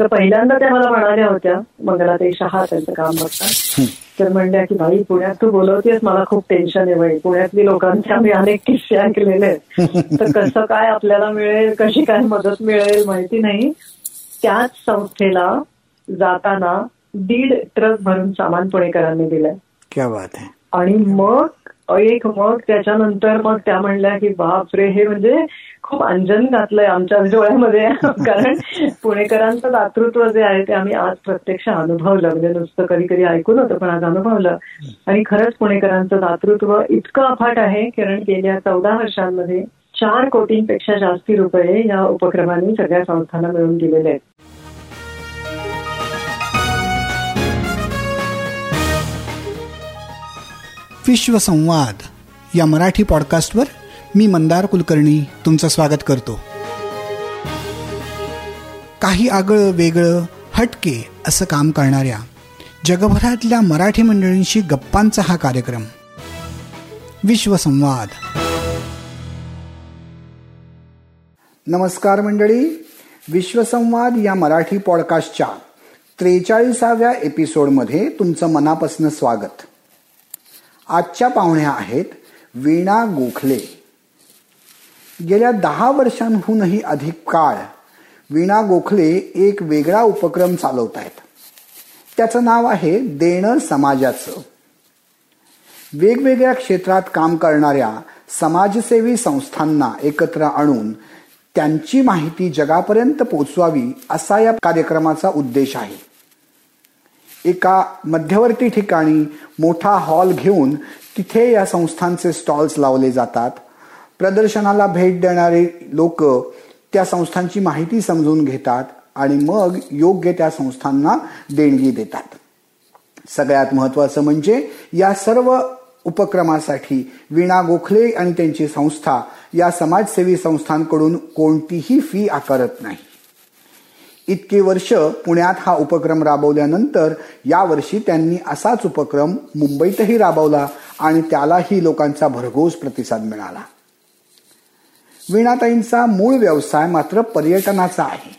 तर पहिल्यांदा त्या मला म्हणाल्या होत्या मंगलाताई शहा त्यांचं काम बघतात. तर म्हणल्या की भाई पुण्यात तू बोलवतेस मला खूप टेन्शन आहे बाई. पुण्यातली लोकांचे आम्ही अनेक किस्से ऐकलेले आहेत. तर कसं काय आपल्याला मिळेल कशी काय मदत मिळेल माहिती नाही. त्याच संस्थेला जाताना दीड ट्रक भरून सामान पुणेकरांनी दिलंय. क्या बात आहे. आणि मग एक मग त्याच्यानंतर मग त्या म्हणल्या की बापरे हे म्हणजे खूप अंजन घातलंय आमच्या डोळ्यामध्ये. कारण पुणेकरांचं दातृत्व जे आहे ते आम्ही आज प्रत्यक्ष अनुभवलं. म्हणजे नुसतं कधी कधी ऐकून होतं पण आज अनुभवलं. आणि खरंच पुणेकरांचं दातृत्व इतकं अफाट आहे कारण गेल्या चौदा वर्षांमध्ये चार कोटींपेक्षा जास्ती रुपये या उपक्रमाने सगळ्या संस्थांना मिळून दिलेले आहेत. विश्वसंवाद या मराठी पॉडकास्टवर मी मंदार कुलकर्णी तुमचं स्वागत करतो. काही आगळं वेगळं हटके असं काम करणाऱ्या जगभरातल्या मराठी मंडळींशी गप्पांचा हा कार्यक्रम. विश्वसंवाद नमस्कार मंडळी. विश्वसंवाद या मराठी पॉडकास्टच्या त्रेचाळीसाव्या एपिसोडमध्ये तुमचं मनापासून स्वागत. आजच्या पाहुण्या आहेत वीणा गोखले. गेल्या दहा वर्षांहूनही अधिक काळ वीणा गोखले एक वेगळा उपक्रम चालवत आहेत. त्याचं नाव आहे देणं समाजाचं. वेगवेगळ्या क्षेत्रात काम करणाऱ्या समाजसेवी संस्थांना एकत्र आणून त्यांची माहिती जगापर्यंत पोचवावी असा या कार्यक्रमाचा उद्देश आहे. एका मध्यवर्ती ठिकाणी मोठा हॉल घेऊन तिथे या संस्थांचे स्टॉल्स लावले जातात. प्रदर्शनाला भेट देणारे लोक त्या संस्थांची माहिती समजून घेतात आणि मग योग्य त्या संस्थांना देणगी देतात. सगळ्यात महत्वाचं म्हणजे या सर्व उपक्रमासाठी वीणा गोखले आणि त्यांची संस्था या समाजसेवी संस्थांकडून कोणतीही फी आकारत नाही. इतकी वर्ष पुण्यात हा उपक्रम राबवल्यानंतर यावर्षी त्यांनी असाच उपक्रम मुंबईतही राबवला आणि त्यालाही लोकांचा भरघोस प्रतिसाद मिळाला. वीणाताईंचा मूळ व्यवसाय मात्र पर्यटनाचा आहे.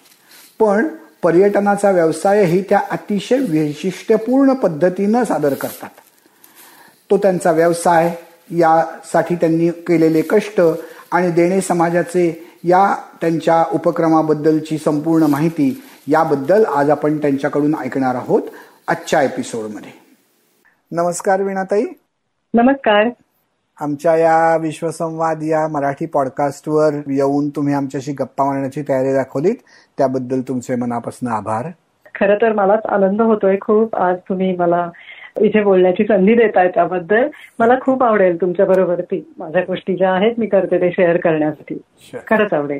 पण पर्यटनाचा व्यवसायही त्या अतिशय वैशिष्ट्यपूर्ण पद्धतीनं सादर करतात. तो त्यांचा व्यवसाय यासाठी त्यांनी केलेले कष्ट आणि देणे समाजाचे या त्यांच्या उपक्रमाबद्दलची संपूर्ण माहिती याबद्दल आज आपण त्यांच्याकडून ऐकणार आहोत आजच्या एपिसोडमध्ये. नमस्कार वीणाताई. नमस्कार. आमच्या या विश्वसंवाद या मराठी पॉडकास्टवर येऊन तुम्ही आमच्याशी गप्पा मारण्याची तयारी दाखवलीत. त्याबद्दल तुमचे मनापासून आभार. खरं तर मलाच आनंद होतोय खूप. आज तुम्ही मला इथे बोलण्याची संधी देताय त्याबद्दल. मला खूप आवडेल तुमच्या बरोबर ती माझ्या गोष्टी ज्या आहेत मी करते ते शेअर करण्यासाठी. खरंच आवडेल.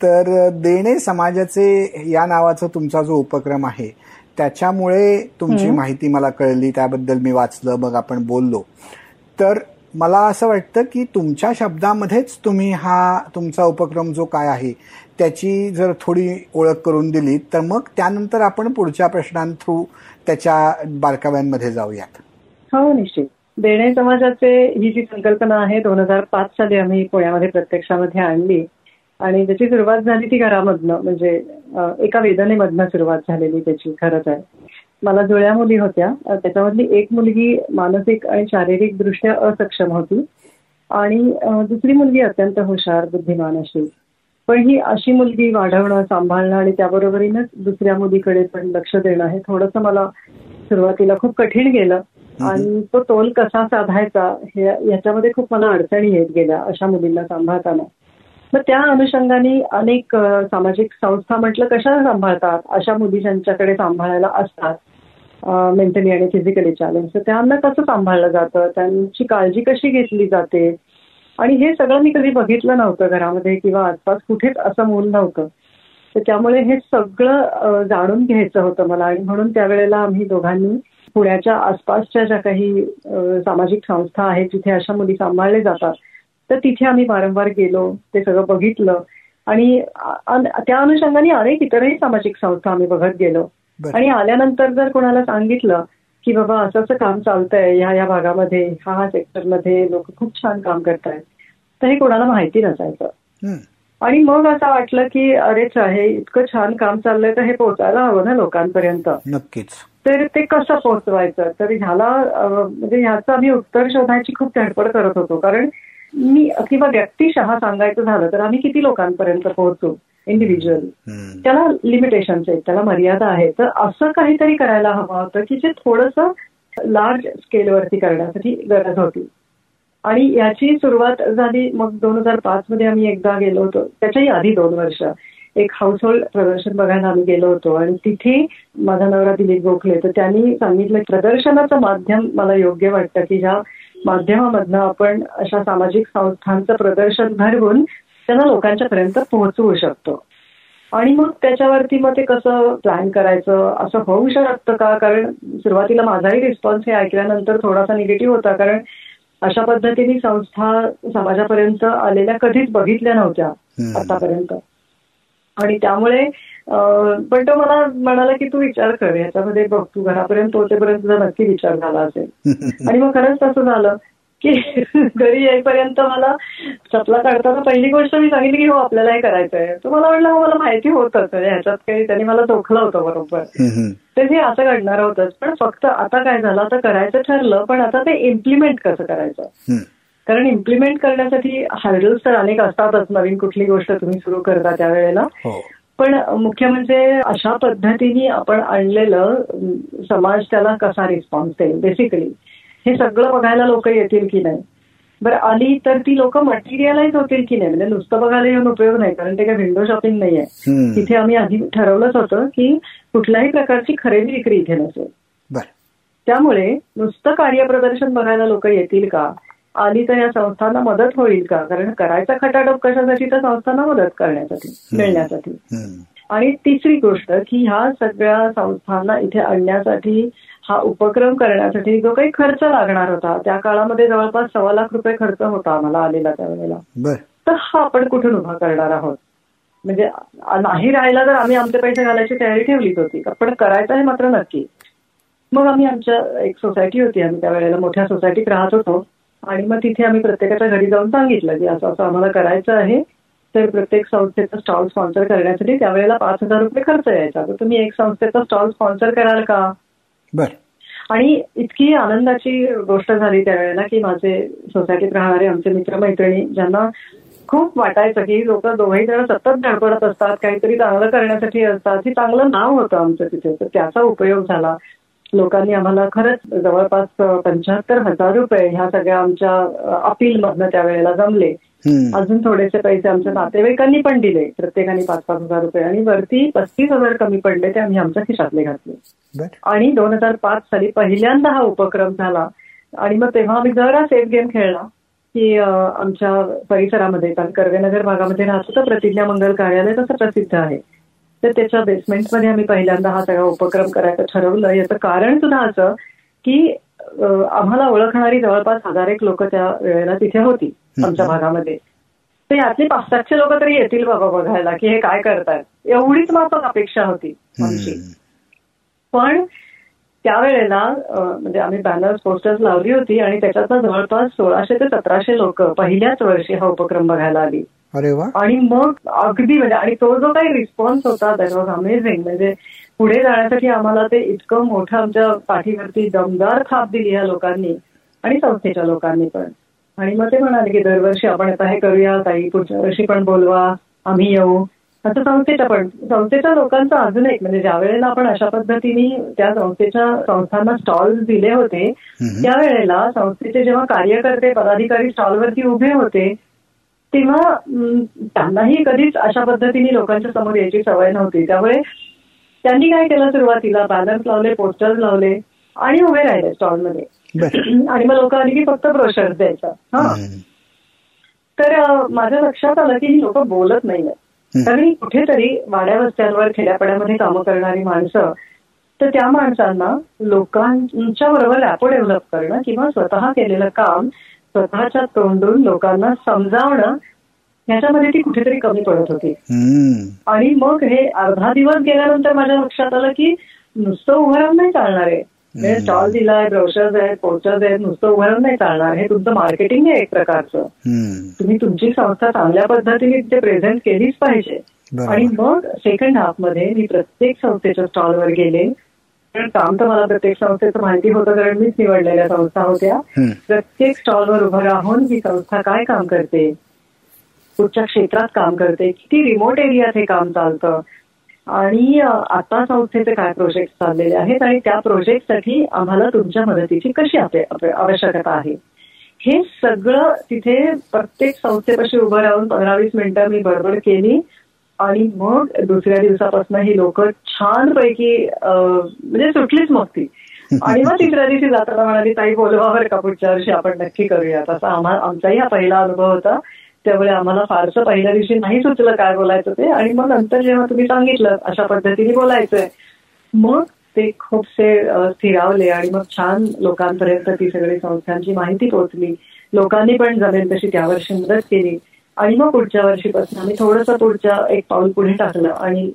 तर देणे समाजाचे या नावाचा तुमचा जो उपक्रम आहे त्याच्यामुळे तुमची माहिती मला कळली त्याबद्दल मी वाचलं मग आपण बोललो. तर मला असं वाटतं की तुमच्या शब्दामध्येच तुम्ही हा तुमचा उपक्रम जो काय आहे त्याची जर थोडी ओळख करून दिली तर मग त्यानंतर आपण पुढच्या प्रश्नांथ्रू त्याच्या बारकाव्यांमध्ये जाऊयात. हो निश्चित. देणे समाजाचे ही जी संकल्पना आहे दोन हजार पाच साली आम्ही पुण्यामध्ये प्रत्यक्षामध्ये आणली. आणि त्याची सुरुवात झाली ती घरामधनं म्हणजे एका वेदनेमधनं सुरुवात झालेली त्याची खरंच आहे. मला जुळ्या मुली होत्या. त्याच्यामधली एक मुलगी मानसिक आणि शारीरिक दृष्ट्या असक्षम होती. आणि दुसरी मुलगी अत्यंत हुशार बुद्धिमान अशी. पण ही अशी मुलगी वाढवणं सांभाळणं आणि त्याबरोबरीनच दुसऱ्या मुलीकडे पण लक्ष देणं हे थोडंसं मला सुरुवातीला खूप कठीण गेलं. आणि तो तोल कसा साधायचा हे याच्यामध्ये खूप मला अडचणी येत गेल्या अशा मुलींना सांभाळताना. मग त्या अनुषंगाने अनेक सामाजिक संस्था म्हटलं कशा सांभाळतात? अशा मुली ज्यांच्याकडे सांभाळायला असतात मेंटली आणि फिजिकली चॅलेंज तर त्यांना कसं सांभाळलं जातं? त्यांची काळजी कशी घेतली जाते? आणि हे सगळं मी कधी बघितलं नव्हतं घरामध्ये किंवा आसपास कुठेच असं मूल नव्हतं. तर त्यामुळे हे सगळं जाणून घ्यायचं होतं मला. आणि म्हणून त्यावेळेला आम्ही दोघांनी पुण्याच्या आसपासच्या ज्या काही सामाजिक संस्था आहेत जिथे अशा मुली सांभाळले जातात तर तिथे आम्ही वारंवार गेलो ते सगळं बघितलं. आणि त्या अनुषंगाने अनेक इतरही सामाजिक संस्था आम्ही बघत गेलो. आणि आल्यानंतर जर कोणाला सांगितलं की बाबा असं असं काम चालतंय ह्या ह्या भागामध्ये हा हा सेक्टरमध्ये लोक खूप छान काम करतायत. तर हे कोणाला माहिती नसायचं. आणि मग असं वाटलं की अरेच हे इतकं छान काम चाललंय तर हे पोहोचायला हवं ना लोकांपर्यंत. नक्कीच. तर ते कसं पोहोचवायचं तर ह्याला म्हणजे ह्याचं आम्ही उत्तर शोधायची खूप धडपड करत होतो. कारण मी किंवा व्यक्तिशः सांगायचं झालं तर आम्ही किती लोकांपर्यंत पोहोचू? इंडिव्हिज्युअल त्याला लिमिटेशन्स आहेत त्याला मर्यादा आहे तर असं काहीतरी करायला हवं होतं की जे थोडंसं लार्ज स्केलवरती करण्यासाठी गरज होती. आणि याची सुरुवात झाली मग दोन हजार पाच मध्ये आम्ही एकदा गेलो होतो. त्याच्याही आधी दोन वर्ष. एक हाऊस होल्ड प्रदर्शन बघायला आम्ही गेलो होतो. आणि तिथे माझा नवरा दिलीप गोखले तर त्यांनी सांगितलं प्रदर्शनाचं माध्यम मला योग्य वाटतं की ज्या माध्यमामधनं आपण अशा सामाजिक संस्थांचं प्रदर्शन घडवून त्यांना लोकांच्या पर्यंत पोहोचवू शकतो. आणि मग त्याच्यावरती मग ते कसं प्लॅन करायचं? असं होऊ शकतं का? कारण सुरुवातीला माझाही रिस्पॉन्स हे ऐकल्यानंतर थोडासा निगेटिव्ह होता. कारण अशा पद्धतीने संस्था समाजापर्यंत आलेल्या कधीच बघितल्या नव्हत्या आतापर्यंत. आणि त्यामुळे पण तो मला म्हणाला की तू विचार कर याच्यामध्ये बघ तू घरापर्यंत पोहोचेपर्यंत तुझा नक्की विचार झाला असेल. आणि मग खरंच तसं झालं. की घरी येईपर्यंत मला चपला काढताना पहिली गोष्ट मी सांगितली की हो आपल्याला हे करायचंय. तर मला वाटलं हो मला माहिती होतच ह्याच्यात काही त्यांनी मला चोखलं होतं बरोबर. तर हे असं घडणार होतंच. पण फक्त आता काय झालं आता करायचं ठरलं पण आता ते इम्प्लिमेंट कसं करायचं? कारण इम्प्लिमेंट करण्यासाठी हार्डल्स तर अनेक असतातच. नवीन कुठली गोष्ट तुम्ही सुरू करता त्यावेळेला. हो. पण मुख्य म्हणजे अशा पद्धतीने आपण आणलेलं समाज त्याला कसा रिस्पॉन्स देईल? बेसिकली हे सगळं बघायला लोक येतील की नाही? बरं आली तर ती लोक मटेरियलाइज होतील की नाही? म्हणजे नुसतं बघायला येऊन उपयोग नाही कारण ते काही विंडो शॉपिंग नाहीये. तिथे आम्ही आधी ठरवलंच होतं की कुठल्याही प्रकारची खरेदी विक्री इथे नसेल. त्यामुळे नुसतं कार्यप्रदर्शन बघायला लोक येतील का? आली तर या संस्थांना मदत होईल का? कारण करायचा खटाटोप कशासाठी? तर संस्थांना मदत करण्यासाठी मिळण्यासाठी. आणि तिसरी गोष्ट की ह्या सगळ्या संस्थांना इथे आणण्यासाठी हा उपक्रम करण्यासाठी जो काही खर्च लागणार होता त्या काळामध्ये जवळपास सव्वा लाख रुपये खर्च होता आम्हाला आलेला त्यावेळेला. तर हा आपण कुठून उभा करणार आहोत? म्हणजे नाही राहिला तर आम्ही आमचे पैसे घालायची तयारी ठेवलीच होती. पण करायचं आहे मात्र नक्की. मग आम्ही आमच्या एक सोसायटी होती आम्ही त्यावेळेला मोठ्या सोसायटीत राहत होतो. आणि मग तिथे आम्ही प्रत्येकाच्या घरी जाऊन सांगितलं की असं असं आम्हाला करायचं आहे. तर प्रत्येक संस्थेचा स्टॉल स्पॉन्सर करण्यासाठी त्यावेळेला पाच हजार रुपये खर्च यायचा. तर तुम्ही एक संस्थेचा स्टॉल स्पॉन्सर कराल का? आणि इतकी आनंदाची गोष्ट झाली त्यावेळेला की माझे सोसायटीत राहणारे आमचे मित्रमैत्रिणी ज्यांना खूप वाटायचं की लोक दोघेही जण सतत धडपडत असतात काहीतरी चांगलं करण्यासाठी असतात. हे चांगलं नाव होतं आमचं तिथे तर त्याचा उपयोग झाला. लोकांनी आम्हाला खरंच जवळपास पंच्याहत्तर हजार रुपये ह्या सगळ्या आमच्या अपील मधनं त्यावेळेला जमले. अजून थोडेसे पैसे आमच्या नातेवाईकांनी पण दिले. प्रत्येकाने पाच पाच हजार रुपये. आणि वरती पस्तीस हजार कमी पडले ते आम्ही आमच्या खिशातले घातले. आणि दोन हजार पाच साली पहिल्यांदा हा उपक्रम झाला. आणि मग तेव्हा आम्ही जरा सेफ गेम खेळला. की आमच्या परिसरामध्ये कारण कर्वेनगर भागामध्ये राहतो तर प्रतिज्ञा मंगल कार्यालय तसं प्रसिद्ध आहे. तर त्याच्या बेसमेंटमध्ये आम्ही पहिल्यांदा हा सगळा उपक्रम करायचं ठरवलं. याचं कारण सुद्धा असं की आम्हाला ओळखणारी जवळपास हजार एक लोक त्या वेळेला तिथे होती आमच्या भागामध्ये. तर यातली पाच सातशे लोक तरी येतील बाबा बघायला की हे काय करतात एवढीच माफक अपेक्षा होती आमची. पण त्यावेळेला म्हणजे आम्ही बॅनर्स पोस्टर्स लावली होती आणि त्याच्यातनं जवळपास सोळाशे ते सतराशे लोक पहिल्याच वर्षी हा उपक्रम बघायला आली. आणि मग अगदी म्हणजे आणि तो जो काही रिस्पॉन्स होता दॅट वॉज अमेझिंग म्हणजे पुढे जाण्यासाठी आम्हाला ते इतकं मोठं आमच्या पाठीवरती दमदार थाप दिली या लोकांनी आणि संस्थेच्या लोकांनी पण. आणि मग ते म्हणाले की दरवर्षी आपण आता हे करूया ताई पुढच्या वर्षी पण बोलवा आम्ही येऊ. असं संस्थेच्या पण संस्थेच्या लोकांचं अजून एक म्हणजे ज्या वेळेला आपण अशा पद्धतीने त्या संस्थेच्या संस्थांना स्टॉल्स दिले होते त्यावेळेला संस्थेचे जेव्हा कार्यकर्ते पदाधिकारी स्टॉलवरती उभे होते तेव्हा त्यांनाही कधीच अशा पद्धतीने लोकांच्या समोर यायची सवय नव्हती. त्यामुळे त्यांनी काय केलं सुरुवातीला? बॅनर्स लावले पोस्टर्स लावले आणि उभे राहिले स्टॉलमध्ये आणि मग लोक आली की फक्त ब्रोशर्स द्यायचा हा. तर माझ्या लक्षात आलं की ही लोक बोलत नाहीये कारण कुठेतरी वाड्या वस्त्यांवर खेड्यापाड्यामध्ये कामं करणारी माणसं तर त्या माणसांना लोकांच्या बरोबर रॅपो डेव्हलप करणं किंवा स्वतः केलेलं काम स्वतःच्या तोंडून लोकांना समजावणं ह्याच्यामध्ये ती कुठेतरी कमी पडत होती. आणि मग हे अर्धा दिवस गेल्यानंतर माझ्या लक्षात आलं की नुसतं उभं राहून नाही चालणार आहे स्टॉल दिलाय ब्रोशर्स आहेत पोस्टर्स आहेत नुसतं उभारून नाही चालणार. हे तुमचं मार्केटिंग आहे एक प्रकारचं. तुम्ही तुमची संस्था चांगल्या पद्धतीने ते प्रेझेंट केलीच पाहिजे. आणि मग सेकंड हाफमध्ये मी प्रत्येक संस्थेच्या स्टॉलवर गेले. कारण काम तर मला प्रत्येक संस्थेचं माहिती होतं कारण मीच निवडलेल्या संस्था होत्या. प्रत्येक स्टॉलवर उभं राहून ही संस्था काय काम करते? कुठच्या क्षेत्रात काम करते? किती रिमोट एरियात हे काम चालतं? आणि आता संस्थेचे काय प्रोजेक्ट चाललेले आहेत आणि त्या प्रोजेक्टसाठी आम्हाला तुमच्या मदतीची कशी आवश्यकता आहे? हे सगळं तिथे प्रत्येक संस्थेपाशी उभं राहून पंधरा वीस मिनिटं मी बडबड केली. आणि मग दुसऱ्या दिवसापासून ही लोक छानपैकी पैकी म्हणजे सुटलीच मग ती आणि मग तिसऱ्या दिवशी जाताना म्हणाली ताई बोलवा बरं का पुढच्या वर्षी आपण नक्की करूयात. असा आम्हा आमचाही हा पहिला अनुभव होता. त्यामुळे आम्हाला फारसं पहिल्या दिवशी नाही सुचलं काय बोलायचं ते. आणि मग नंतर जेव्हा तुम्ही सांगितलं अशा पद्धतीने बोलायचंय. मग ते खूपसे स्थिरावले आणि मग छान लोकांपर्यंत ती सगळी संस्थांची माहिती पोहोचली. लोकांनी पण जमेल तशी त्या वर्षी मदत केली. आणि मग पुढच्या वर्षीपासून आम्ही थोडंसं पुढच्या एक पाऊल पुढे टाकलं. आणि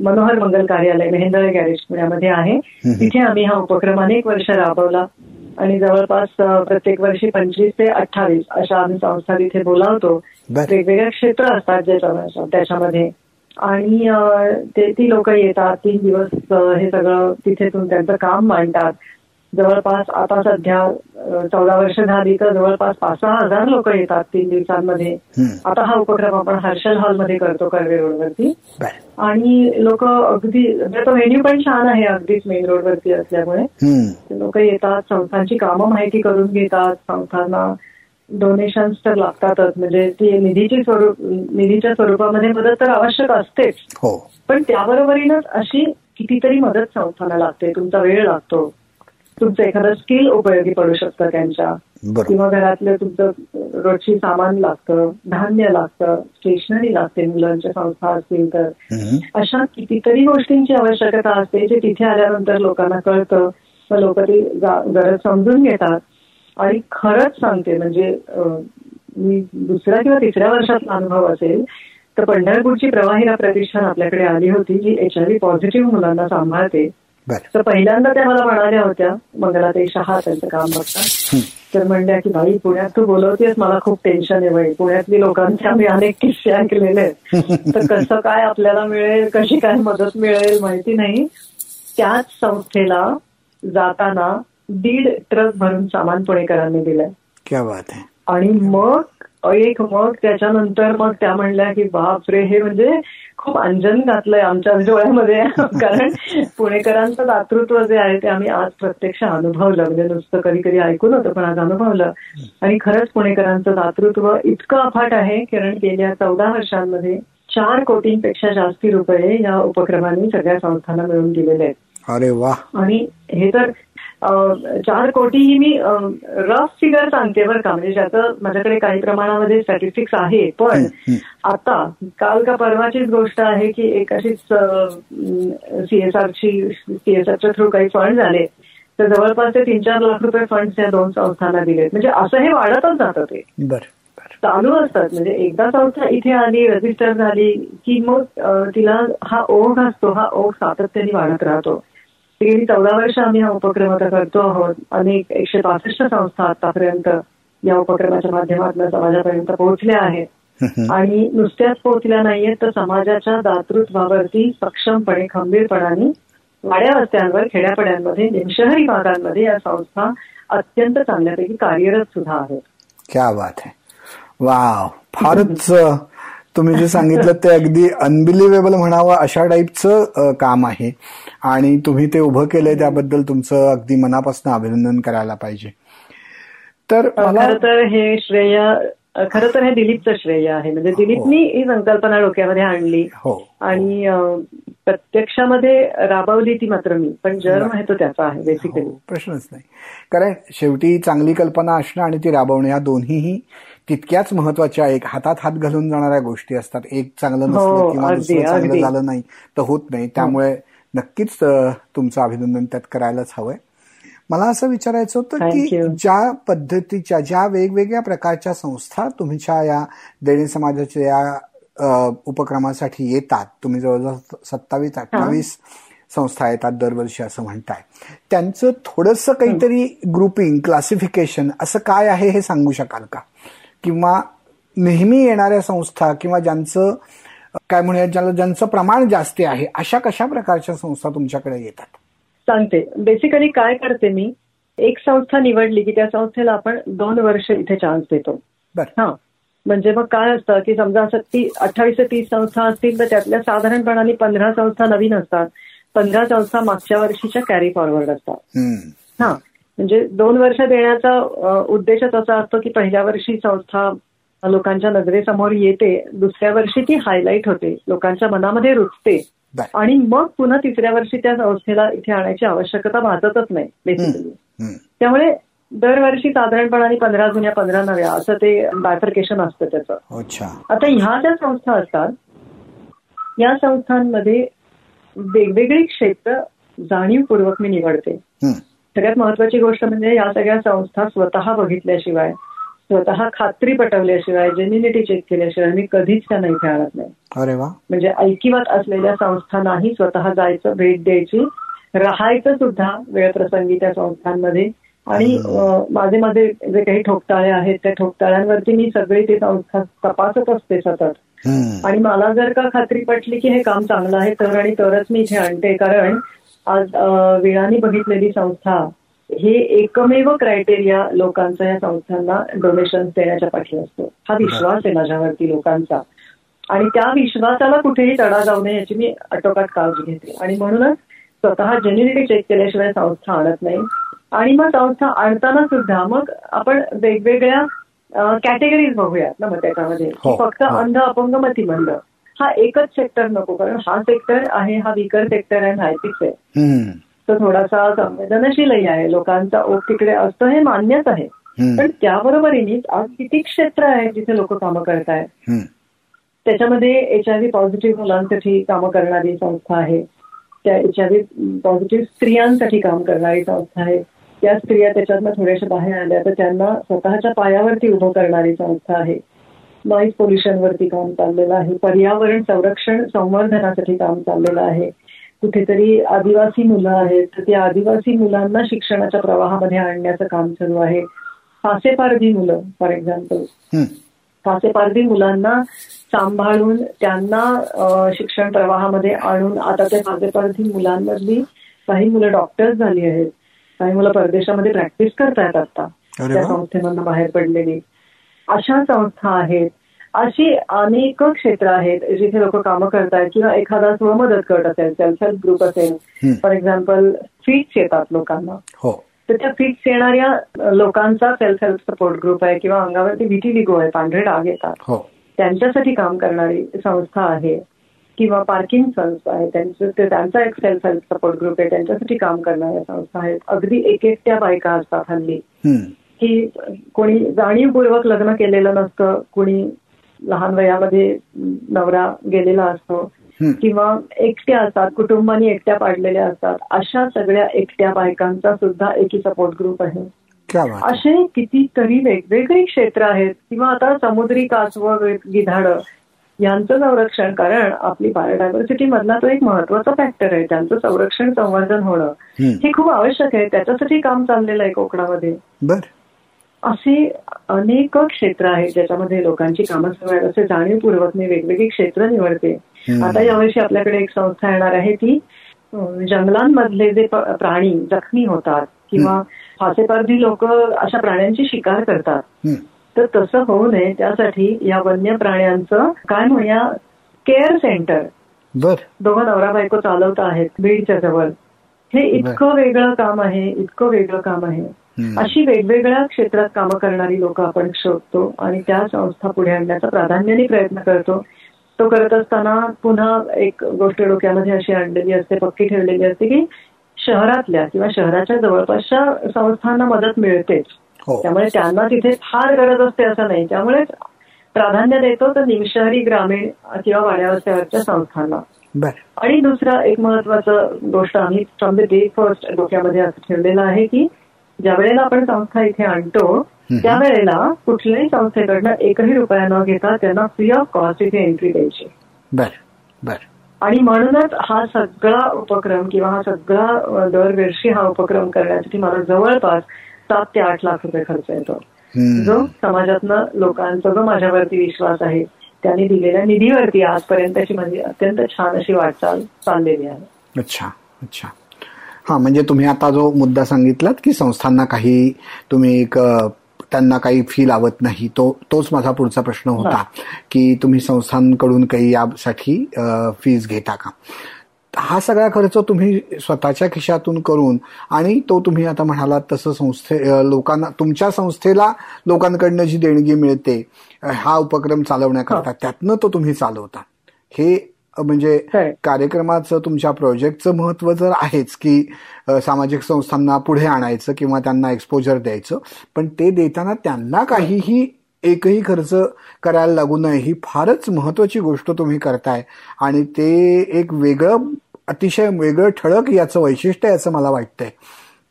मनोहर मंगल कार्यालय मेहेंदळे गॅरेज पुण्यामध्ये आहे. तिथे आम्ही हा उपक्रम अनेक वर्ष राबवला. आणि जवळपास प्रत्येक वर्षी पंचवीस ते अठ्ठावीस अशा आम्ही संस्था तिथे बोलावतो. बर. वेगवेगळे क्षेत्र असतात जे त्याच्यामध्ये. आणि ते ती लोक येतात तीन दिवस हे सगळं तिथेतून त्यांचं काम मांडतात. जवळपास आता सध्या चौदा वर्ष झाली तर जवळपास पाच सहा हजार लोक येतात तीन दिवसांमध्ये. आता हा उपक्रम आपण हर्षल हॉलमध्ये करतो कर्वे रोडवरती. आणि लोक अगदी म्हणजे तो व्हेन्यू पण छान आहे अगदीच मेन रोडवरती असल्यामुळे. लोक येतात संस्थांची कामं माहिती करून घेतात संस्थांना डोनेशन्स तर लागतातच. म्हणजे ती निधीची स्वरूप निधीच्या स्वरूपामध्ये मदत तर आवश्यक असतेच. हो. पण त्याबरोबरीनच अशी कितीतरी मदत संस्थांना लागते. तुमचा वेळ लागतो. तुमचं एखादं स्किल उपयोगी पडू शकतं त्यांच्या. किंवा घरातलं तुमचं रोजची सामान लागतं धान्य लागतं स्टेशनरी लागते मुलांच्या संस्था असतील तर. अशा कितीतरी गोष्टींची आवश्यकता असते जे तिथे आल्यानंतर लोकांना कळतं. मग लोक ती गरज समजून घेतात. आणि खरंच सांगते म्हणजे मी दुसऱ्या किंवा तिसऱ्या वर्षातला अनुभव असेल तर पंढरपूरची प्रवाहिरा प्रतिष्ठान आपल्याकडे आली होती जी एच आय व्ही पॉझिटिव्ह मुलांना सांभाळते. तर पहिल्यांदा त्या मला म्हणाल्या होत्या मंगलाताई शहा त्यांचं काम बघतात. तर म्हणल्या की भाई पुण्यात तू बोलवतेस मला खूप टेन्शन आहे बाई. पुण्यातली लोकांचे आम्ही अनेक किस्से ऐकलेले आहेत. तर कसं काय आपल्याला मिळेल कशी काय मदत मिळेल माहिती नाही. त्याच संस्थेला जाताना दीड ट्रक भरून सामान पुणेकरांनी दिलंय. क्या बात आहे. आणि मग एक मग त्याच्यानंतर मग त्या म्हणल्या की बापरे हे म्हणजे खूप अंजन घातलंय आमच्या डोळ्यामध्ये. कारण पुणेकरांचं दातृत्व जे आहे ते आम्ही आज प्रत्यक्ष अनुभवलं. म्हणजे नुसतं कधी कधी ऐकून होतं पण आज अनुभवलं. आणि खरंच पुणेकरांचं दातृत्व इतकं अफाट आहे कारण गेल्या चौदा वर्षांमध्ये चार कोटींपेक्षा जास्ती रुपये या उपक्रमांनी सगळ्या संस्थांना मिळून दिलेले आहेत. अरे वा. आणि हे तर चार कोटी ही मी रफ फिगर सांगते बरं का. म्हणजे ज्याचं माझ्याकडे काही प्रमाणामध्ये स्टॅटिस्टिक्स आहे पण. आता काल का परवाचीच गोष्ट आहे की एक अशीच सीएसआरची सीएसआरच्या थ्रू काही फंड झाले तर जवळपास ते तीन चार लाख रुपये फंड या दोन संस्थांना दिलेत. म्हणजे असं हे वाढतच जातं ते. चालू असतात. म्हणजे एकदा संस्था इथे आली रजिस्टर झाली की मग तिला हा ओघ असतो हा ओघ सातत्याने वाढत राहतो. गेली चौदा वर्ष आम्ही हा उपक्रम आता करतो आहोत. अनेक एकशे पासष्ट संस्था आतापर्यंत या उपक्रमाच्या माध्यमातून समाजापर्यंत पोहोचल्या आहेत. आणि नुसत्याच पोहोचल्या नाहीयेत तर समाजाच्या दातृत्वावरती सक्षमपणे खंबीरपणाने वाड्या वस्त्यांवर खेड्यापाड्यांमध्ये शहरी भागांमध्ये या संस्था अत्यंत चांगल्यापैकी कार्यरत सुद्धा आहेत. क्या बात आहे वाव. फारच तुम्ही जे सांगितलं ते अगदी अनबिलिव्हेबल म्हणावं अशा टाईपचं काम आहे. आणि तुम्ही ते उभं केलंय त्याबद्दल तुमचं अगदी मनापासून अभिनंदन करायला पाहिजे. तर मला खरं तर हे श्रेय खरं तर हे दिलीपचं श्रेय आहे. म्हणजे दिलीपनी ही संकल्पना डोक्यामध्ये आणली. हो. आणि प्रत्यक्षामध्ये राबवली ती मात्र मी पण जर्म आहे तो त्याचा आहे बेसिकली हो, प्रश्नच नाही. कारण शेवटी चांगली कल्पना असणं आणि ती राबवणं या दोन्हीही तितक्याच महत्त्वाच्या एक हातात हात घालून जाणाऱ्या गोष्टी असतात. एक चांगलं नसलं हो, किंवा दुसरं चांगलं. झालं नाही तर होत नाही. त्यामुळे नक्कीच तुमचं अभिनंदन त्यात करायलाच हवंय. मला असं विचारायचं होतं की. ज्या पद्धतीच्या ज्या वेगवेगळ्या प्रकारच्या संस्था तुमच्या या देणे समाजाच्या या उपक्रमासाठी येतात तुम्ही जवळजवळ सत्तावीस अठ्ठावीस संस्था येतात दरवर्षी असं म्हणताय. त्यांचं थोडस काहीतरी ग्रुपिंग क्लासिफिकेशन असं काय आहे हे सांगू शकाल का? किंवा नेहमी येणाऱ्या संस्था किंवा ज्यांचं काय म्हणूया ज्याला ज्यांचं प्रमाण जास्ती आहे अशा कशा प्रकारच्या संस्था तुमच्याकडे येतात? सांगते. बेसिकली काय करते मी एक संस्था निवडली की त्या संस्थेला आपण दोन वर्ष इथे चान्स देतो. हा. म्हणजे मग काय असतं की समजा असं ती अठ्ठावीस ते तीस संस्था असतील तर त्यातल्या साधारणपणाने पंधरा संस्था नवीन असतात. पंधरा संस्था मागच्या वर्षीच्या कॅरी फॉरवर्ड असतात. हा. म्हणजे दोन वर्ष देण्याचा उद्देशच असा असतो की पहिल्या वर्षी संस्था लोकांच्या नजरेसमोर येते दुसऱ्या वर्षी ती हायलाईट होते. लोकांच्या मनामध्ये रुजते बरं. आणि मग पुन्हा तिसऱ्या वर्षी त्या संस्थेला इथे आणायची आवश्यकता भासतच नाही बेसिकली. त्यामुळे दरवर्षी साधारणपणाने पंधरा जुन्या पंधरा नव्या असं ते बायफर्केशन असतं त्याचं. आता ह्या ज्या संस्था असतात या संस्थांमध्ये वेगवेगळी क्षेत्र जाणीवपूर्वक मी निवडते. सगळ्यात महत्वाची गोष्ट म्हणजे या सगळ्या संस्था स्वतः बघितल्याशिवाय स्वतः खात्री पटवल्याशिवाय जेन्युनिटी चेक केल्याशिवाय मी कधीच त्यांना इथे आणत नाही. अरे वा. म्हणजे ऐकिवात असलेल्या संस्थांनाही स्वतः जायचं भेट द्यायची राहायचं सुद्धा वेळप्रसंगी त्या संस्थांमध्ये. आणि माझे माझे जे काही ठोकताळे आहेत त्या ठोकताळ्यांवरती मी सगळी ती संस्था तपासत असते सतत. आणि मला जर का खात्री पटली की हे काम चांगलं आहे तर आणि तरच मी इथे आणते. कारण आज वेळाने बघितलेली संस्था हे एकमेव क्रायटेरिया लोकांचा या संस्थांना डोनेशन देण्याच्या पाठी असतो. हा विश्वास आहे माझ्यावरती लोकांचा. आणि त्या विश्वासाला कुठेही तडा जाऊ नये याची मी अटोकाट काळजी घेते. आणि म्हणूनच स्वतः जेन्युनिटी चेक केल्याशिवाय संस्था आणत नाही. आणि मग संस्था आणताना सुद्धा मग आपण वेगवेगळ्या कॅटेगरीज बघूयात ना मग त्याच्यामध्ये. हो, फक्त. अंध अपंग मतिमंद. हा एकच सेक्टर नको कारण हा सेक्टर आहे हा वीकर सेक्टर आहे माहितीच आहे. हम्म. तो थोडासा संवेदनशीलही आहे. लोकांचा ओघ तिकडे असतो हे मान्यच आहे. पण त्याबरोबरीने आज किती क्षेत्र आहेत जिथे लोक कामं करतायत? हम्म. त्याच्यामध्ये एच आय व्ही पॉझिटिव्ह मुलांसाठी कामं करणारी संस्था आहे. त्या एच आय व्ही पॉझिटिव्ह स्त्रियांसाठी काम करणारी संस्था आहे. त्या स्त्रिया त्याच्यातनं थोड्याशा बाहेर आल्या तर त्यांना स्वतःच्या पायावरती उभं करणारी संस्था आहे. नॉईज पोल्युशनवरती काम चाललेलं आहे. पर्यावरण संरक्षण संवर्धनासाठी काम चाललेलं आहे. कुठेतरी आदिवासी मुलं आहेत तर त्या आदिवासी मुलांना शिक्षणाच्या प्रवाहामध्ये आणण्याचं काम सुरू आहे फासेपारधी मुलं फॉर एक्झाम्पल. फासेपारधी मुलांना सांभाळून त्यांना शिक्षण प्रवाहामध्ये आणून आता त्या फासेपारधी मुलांमधली काही मुलं डॉक्टर्स झाली आहेत काही मुलं परदेशामध्ये प्रॅक्टिस करतायत आता त्या. संस्थेमधनं बाहेर पडलेली अशा संस्था आहेत अशी अनेक क्षेत्र आहेत जिथे लोक कामं करतायत किंवा एखादा स्वमदत गट असेल सेल्फ हेल्प ग्रुप असेल. फॉर एक्झाम्पल फीट्स येतात लोकांना. हो. तर त्या फिट्स येणाऱ्या लोकांचा सेल्फ हेल्प सपोर्ट ग्रुप आहे किंवा अंगावरती व्हिटिलिगो आहे पांढरे डाग येतात. हो. त्यांच्यासाठी काम करणारी संस्था आहे किंवा पार्किंग संस्था आहे. त्यांचं त्यांचा एक सेल्फ हेल्प सपोर्ट ग्रुप आहे. त्यांच्यासाठी काम करणाऱ्या संस्था आहेत. अगदी एक एकट्या बायका असतात हल्ली. की कोणी जाणीवपूर्वक लग्न केलेलं नसतं कोणी लहान वयामध्ये नवरा गेलेला असतो. किंवा एकट्या असतात कुटुंबानी एकट्या पाडलेल्या असतात अशा सगळ्या एकट्या बायकांचा सुद्धा एकी सपोर्ट ग्रुप आहे क्या बात आहे. असे कितीतरी वेगवेगळी क्षेत्र आहेत किंवा आता समुद्री कासव गिधाड यांचं संरक्षण कारण आपली बायोडायव्हर्सिटी मधला तो एक महत्त्वाचा फॅक्टर आहे त्यांचं संरक्षण संवर्धन होणं. हे खूप आवश्यक आहे त्याच्यासाठी काम चाललेलं आहे कोकणामध्ये बर असे अनेक क्षेत्र आहेत ज्याच्यामध्ये लोकांची कामं सुरू आहेत असे जाणीवपूर्वक मी वेगवेगळी क्षेत्र निवडते. आता यावर्षी आपल्याकडे एक संस्था येणार आहे ती जंगलांमधले जे प्राणी जखमी होतात किंवा फासेपारधी लोक अशा प्राण्यांची शिकार करतात. तर तसं होऊ नये त्यासाठी या वन्य प्राण्यांचं काय म्हणूया केअर सेंटर. दोघं नवरा बायको चालवत आहेत बीडच्या जवळ. हे इतकं वेगळं काम आहे इतकं वेगळं काम आहे. अशी वेगवेगळ्या क्षेत्रात कामं करणारी लोक आपण शोधतो आणि त्या संस्था पुढे आणण्याचा प्राधान्याने प्रयत्न करतो. तो करत असताना पुन्हा एक गोष्ट डोक्यामध्ये अशी आणलेली असते पक्की ठेवलेली असते की शहरातल्या किंवा शहराच्या जवळपासच्या संस्थांना मदत मिळतेच हो. त्यामुळे त्यांना तिथे फार गरज असते असं नाही. त्यामुळे प्राधान्य देतो तर निमशहरी ग्रामीण किंवा वाड्यावस्त्यावरच्या संस्थांना. आणि दुसरा एक महत्वाचं गोष्ट आम्ही फ्रॉम द डे फर्स्ट डोक्यामध्ये असं ठेवलेलं आहे की ज्या वेळेला आपण संस्था इथे आणतो त्यावेळेला कुठल्याही संस्थेकडनं एकही रुपया न घेता त्यांना फ्री ऑफ कॉस्ट इथे एंट्री द्यायची. बर बर. आणि म्हणूनच हा सगळा उपक्रम किंवा हा सगळा दरवर्षी हा उपक्रम करण्यासाठी मला जवळपास सात ते आठ लाख रुपये खर्च येतो. जो समाजातनं लोकांचा जो माझ्यावरती विश्वास आहे त्यांनी दिलेल्या निधीवरती आजपर्यंतची म्हणजे अत्यंत छान अशी वाटचाल चाललेली आहे. अच्छा अच्छा. हा म्हणजे तुम्ही आता जो मुद्दा सांगितलात की संस्थांना काही तुम्ही एक त्यांना काही फी लावत नाही तो तोच माझा पुढचा प्रश्न होता की तुम्ही संस्थांकडून काही यासाठी फीज घेता का? हा सगळा खर्च तुम्ही स्वतःच्या खिशातून करून आणि तो तुम्ही आता म्हणालात तसं संस्थे लोकांना तुमच्या संस्थेला लोकांकडनं जी देणगी मिळते हा उपक्रम चालवण्याकरता त्यातनं तो तुम्ही चालवता. हे म्हणजे कार्यक्रमाचं तुमच्या प्रोजेक्टचं महत्त्व जर आहेच की सामाजिक संस्थांना पुढे आणायचं किंवा त्यांना एक्सपोजर द्यायचं पण ते देताना त्यांना काहीही एकही खर्च करायला लागू नये ही फारच महत्वाची गोष्ट तुम्ही करताय. आणि ते एक वेगळं अतिशय वेगळं ठळक याचं वैशिष्ट्य याचं मला वाटतंय.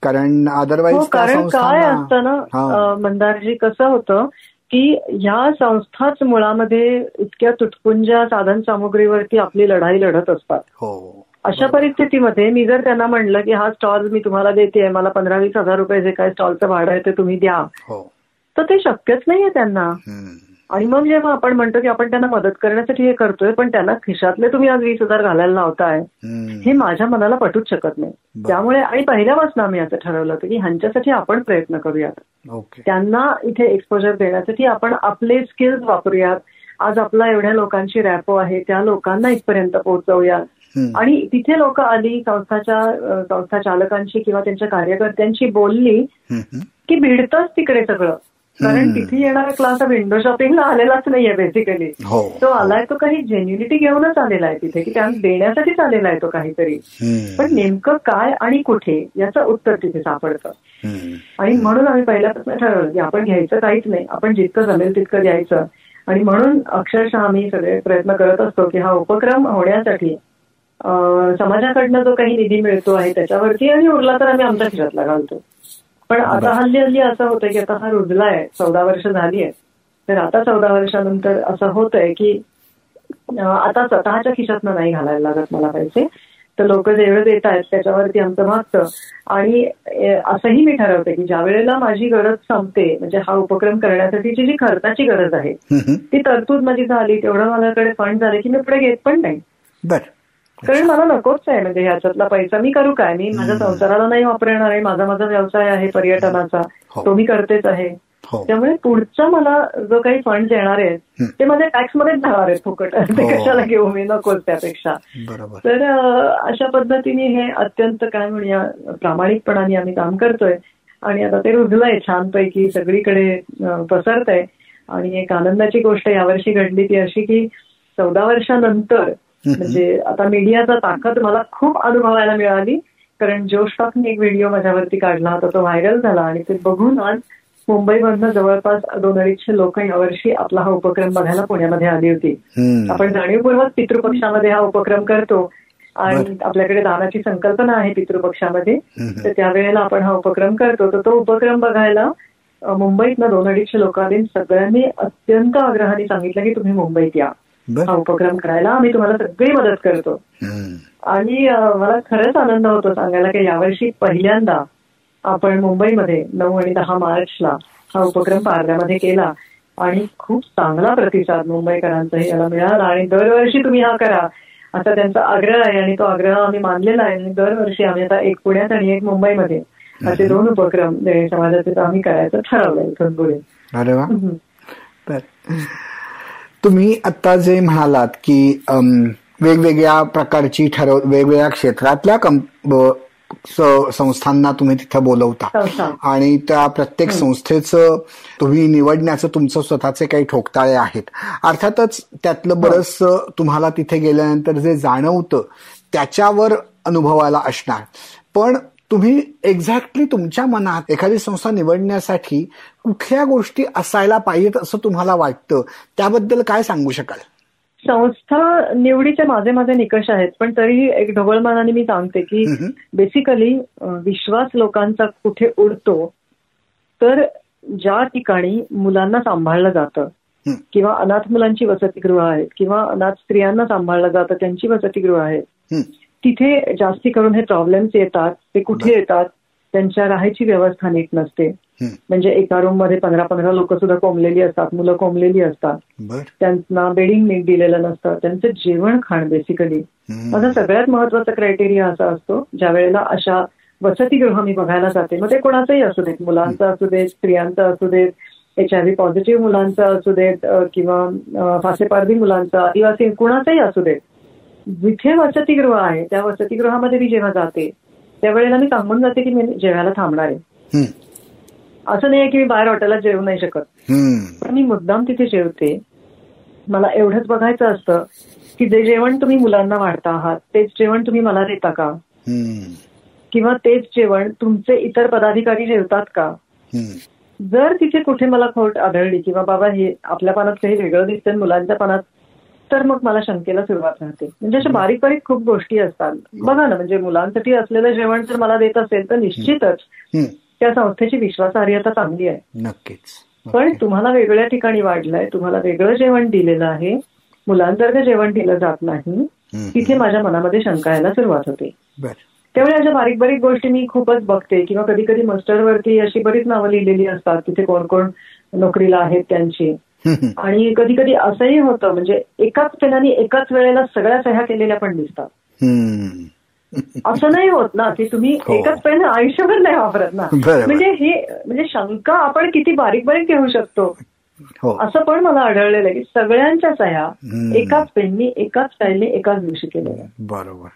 कारण अदरवाईज हो, कारण काय असतं ना मंदारजी कसं होतं की ह्या संस्थाच मुळामध्ये इतक्या तुटपुंजा साधन सामुग्रीवरती आपली लढाई लढत असतात. हो. अशा परिस्थितीमध्ये मी जर त्यांना म्हणलं की हा स्टॉल मी तुम्हाला देते मला पंधरा वीस हजार रुपये जे काय स्टॉलचं भाडं आहे ते तुम्ही द्या. हो. तर ते शक्यच नाहीये त्यांना. आणि मग जेव्हा आपण म्हणतो की आपण त्यांना मदत करण्यासाठी हे करतोय पण त्यांना खिशातले तुम्ही आज वीस हजार घालायला लावताय हे माझ्या मनाला पटूच शकत नाही. त्यामुळे आणि पहिल्यापासून आम्ही असं ठरवलं होतं की ह्यांच्यासाठी आपण प्रयत्न करूयात. त्यांना इथे एक्सपोजर देण्यासाठी आपण आपले स्किल्स वापरूयात. आज आपला एवढ्या लोकांची रॅपो आहे त्या लोकांना इथपर्यंत पोहोचवूयात. आणि तिथे लोक आली संस्थाच्या संस्था चालकांशी किंवा त्यांच्या कार्यकर्त्यांशी बोलली की भिडतच तिकडे सगळं. कारण तिथे येणारा क्लास हा विंडो शॉपिंगला आलेलाच नाहीये बेसिकली हो. तो आलाय तो काही जेन्युनिटी घेऊनच आलेला आहे तिथे की त्या देण्यासाठीच आलेला आहे तो काहीतरी. पण नेमकं काय आणि कुठे याचं उत्तर तिथे सापडतं. आणि म्हणून आम्ही पहिल्यापासून ठरवलं की आपण घ्यायचं काहीच नाही आपण जितकं जमेल तितकं घ्यायचं आणि म्हणून अक्षरशः आम्ही सगळे प्रयत्न करत असतो की हा उपक्रम होण्यासाठी समाजाकडनं जो काही निधी मिळतो आहे त्याच्यावरती आणि उरला तर आम्ही आमच्या खिशातला घालतो. पण आता हल्ली हल्ली असं होतंय की आता हा रुजलाय चौदा वर्ष झाली आहे. तर आता चौदा वर्षानंतर असं होतंय की आता स्वतःच्या खिशातनं नाही घालायला लागत मला पैसे. तर लोक जेवढे देत आहेत त्याच्यावरती आमचं मागतं आणि असंही मी ठरवते की ज्या वेळेला माझी गरज संपते म्हणजे हा उपक्रम करण्यासाठीची जी खर्चाची गरज आहे ती तरतूद माझी झाली तेवढं माझ्याकडे फंड झाले की मी पुढे घेत पण नाही. कारण मला नकोच आहे म्हणजे ह्याच्यातला पैसा. मी करू काय? मी माझ्या संसाराला नाही वापरणार आहे माझा माझा व्यवसाय आहे पर्यटनाचा. हो. तो मी करतेच आहे. हो. त्यामुळे पुढचा मला जो काही फंड येणार आहेत ते माझ्या टॅक्समध्येच जाणार आहेत फुकट. ते हो. कशाला घेऊ मी? नकोच त्यापेक्षा. तर अशा पद्धतीने हे अत्यंत काय म्हणूया प्रामाणिकपणाने आम्ही काम करतोय. आणि आता ते रुजलंय छानपैकी सगळीकडे पसरत आहे आणि एक आनंदाची गोष्ट यावर्षी घडली ती अशी की चौदा वर्षानंतर म्हणजे आता मीडियाचा ताकद मला खूप अनुभवायला मिळाली. कारण जो स्टॉकने एक व्हिडिओ माझ्यावरती काढला होता तो व्हायरल झाला आणि ते बघून आज मुंबईमधनं जवळपास दोन अडीचशे लोक यावर्षी आपला हा उपक्रम बघायला पुण्यामध्ये आली होती. आपण जाणीवपूर्वक पितृपक्षामध्ये हा उपक्रम करतो आणि आपल्याकडे दानाची संकल्पना आहे पितृपक्षामध्ये. तर त्यावेळेला आपण हा उपक्रम करतो. तर तो उपक्रम बघायला मुंबईतनं दोन अडीचशे लोक आले सगळ्यांनी अत्यंत आग्रहाने सांगितलं की तुम्ही मुंबईत या. उपक्रम करायला आम्ही तुम्हाला सगळी मदत करतो. आणि मला खरंच आनंद होतो सांगायला की यावर्षी पहिल्यांदा आपण मुंबईमध्ये नऊ आणि दहा मार्चला हा उपक्रम पारल्यामध्ये केला. आणि खूप चांगला प्रतिसाद मुंबईकरांचाही याला मिळाला आणि दरवर्षी तुम्ही हा करा. असा त्यांचा आग्रह आहे आणि तो आग्रह आम्ही मानलेला आहे आणि दरवर्षी आम्ही आता एक पुण्यात आणि एक मुंबईमध्ये असे दोन उपक्रम समाजाचे आम्ही करायचं ठरवलंय इथून पुढे तुम्ही आता जे म्हणालात की वेगवेगळ्या प्रकारची ठरव वेगवेगळ्या क्षेत्रातल्या संस्थांना तुम्ही तिथं बोलवता. आणि त्या प्रत्येक संस्थेचं तुम्ही निवडण्याचं तुमचं स्वतःचे काही ठोकताळे आहेत. अर्थातच त्यातलं बरंच तुम्हाला तिथे गेल्यानंतर जे जाणवतं त्याच्यावर अनुभवाला असणार. पण तुम्ही एक्झॅक्टली तुमच्या मनात एखादी संस्था निवडण्यासाठी कुठल्या गोष्टी असायला पाहिजेत असं तुम्हाला वाटतं त्याबद्दल काय सांगू शकाल संस्था निवडीचे माझे माझे निकष आहेत पण तरीही एक ढोबळमानाने मी सांगते की बेसिकली विश्वास लोकांचा कुठे उडतो तर ज्या ठिकाणी मुलांना सांभाळलं जातं. किंवा अनाथ मुलांची वसतिगृह आहेत किंवा अनाथ स्त्रियांना सांभाळलं जातं त्यांची वसतिगृह आहेत. तिथे जास्ती करून हे प्रॉब्लेम्स येतात ते कुठे येतात त्यांच्या राहायची व्यवस्था नीट नसते. म्हणजे एका रूममध्ये पंधरा पंधरा लोक सुद्धा कोंबलेली असतात मुलं कोंबलेली असतात. त्यांना बेडिंग नीट दिलेलं नसतं त्यांचं जेवण खाण बेसिकली. माझा सगळ्यात महत्त्वाचा क्रायटेरिया असा असतो ज्या वेळेला अशा वसतिगृह मी बघायला जाते मग ते कोणाचंही असू देत मुलांचं असू देत स्त्रियांचं असू देत एच आय व्ही पॉझिटिव्ह मुलांचं असू देत किंवा फासेपारधी मुलांचं आदिवासी कुणाचंही असू देत. जिथे वसतिगृह आहे त्या वसतिगृहामध्ये मी जेव्हा जाते त्यावेळेला मी सांगून जाते की मी जेवायला थांबणार आहे. असं नाही की मी बाहेर हॉटेलात जेवू नाही शकत. पण मी मुद्दाम तिथे जेवते मला एवढंच बघायचं असतं की जे जेवण तुम्ही मुलांना वाढता आहात तेच जेवण तुम्ही मला देता का. किंवा तेच जेवण तुमचे इतर पदाधिकारी जेवतात का. जर तिथे कुठे मला खोट आढळली किंवा बाबा हे आपल्या पानात काही वेगळं दिसतंय आणि मुलांच्या पानात तर मग मला शंकेला सुरुवात राहते. म्हणजे अशा बारीक बारीक खूप गोष्टी असतात. बघा ना म्हणजे मुलांसाठी असलेलं जेवण जर मला देत असेल तर निश्चितच. त्या संस्थेची विश्वासार्हता चांगली आहे. नक्कीच. पण तुम्हाला वेगळ्या ठिकाणी वाढलंय तुम्हाला वेगळं जेवण दिलेलं आहे मुलांसारखं जेवण दिलं जात नाही. तिथे माझ्या मनामध्ये शंका यायला सुरुवात होते. त्यामुळे अशा बारीक बारीक गोष्टी मी खूपच बघते किंवा कधी कधी मस्टरवरती अशी बरीच नावं लिहिलेली असतात तिथे कोण कोण नोकरीला आहेत त्यांची. आणि कधी कधी असंही होतं म्हणजे एकाच पेनाने एकाच वेळेला सगळ्या सह्या केलेल्या पण दिसतात हं. असं नाही होत ना की तुम्ही हो. एकच पेन आयुष्यभर नाही वापरत ना. म्हणजे हे म्हणजे शंका आपण किती बारीक बारीक घेऊ शकतो हो असं पण मला आढळलेलं आहे की सगळ्यांच्या सह्या. एकाच पेननी एकाच स्टाईलने एकाच दिवशी केलेल्या बरोबर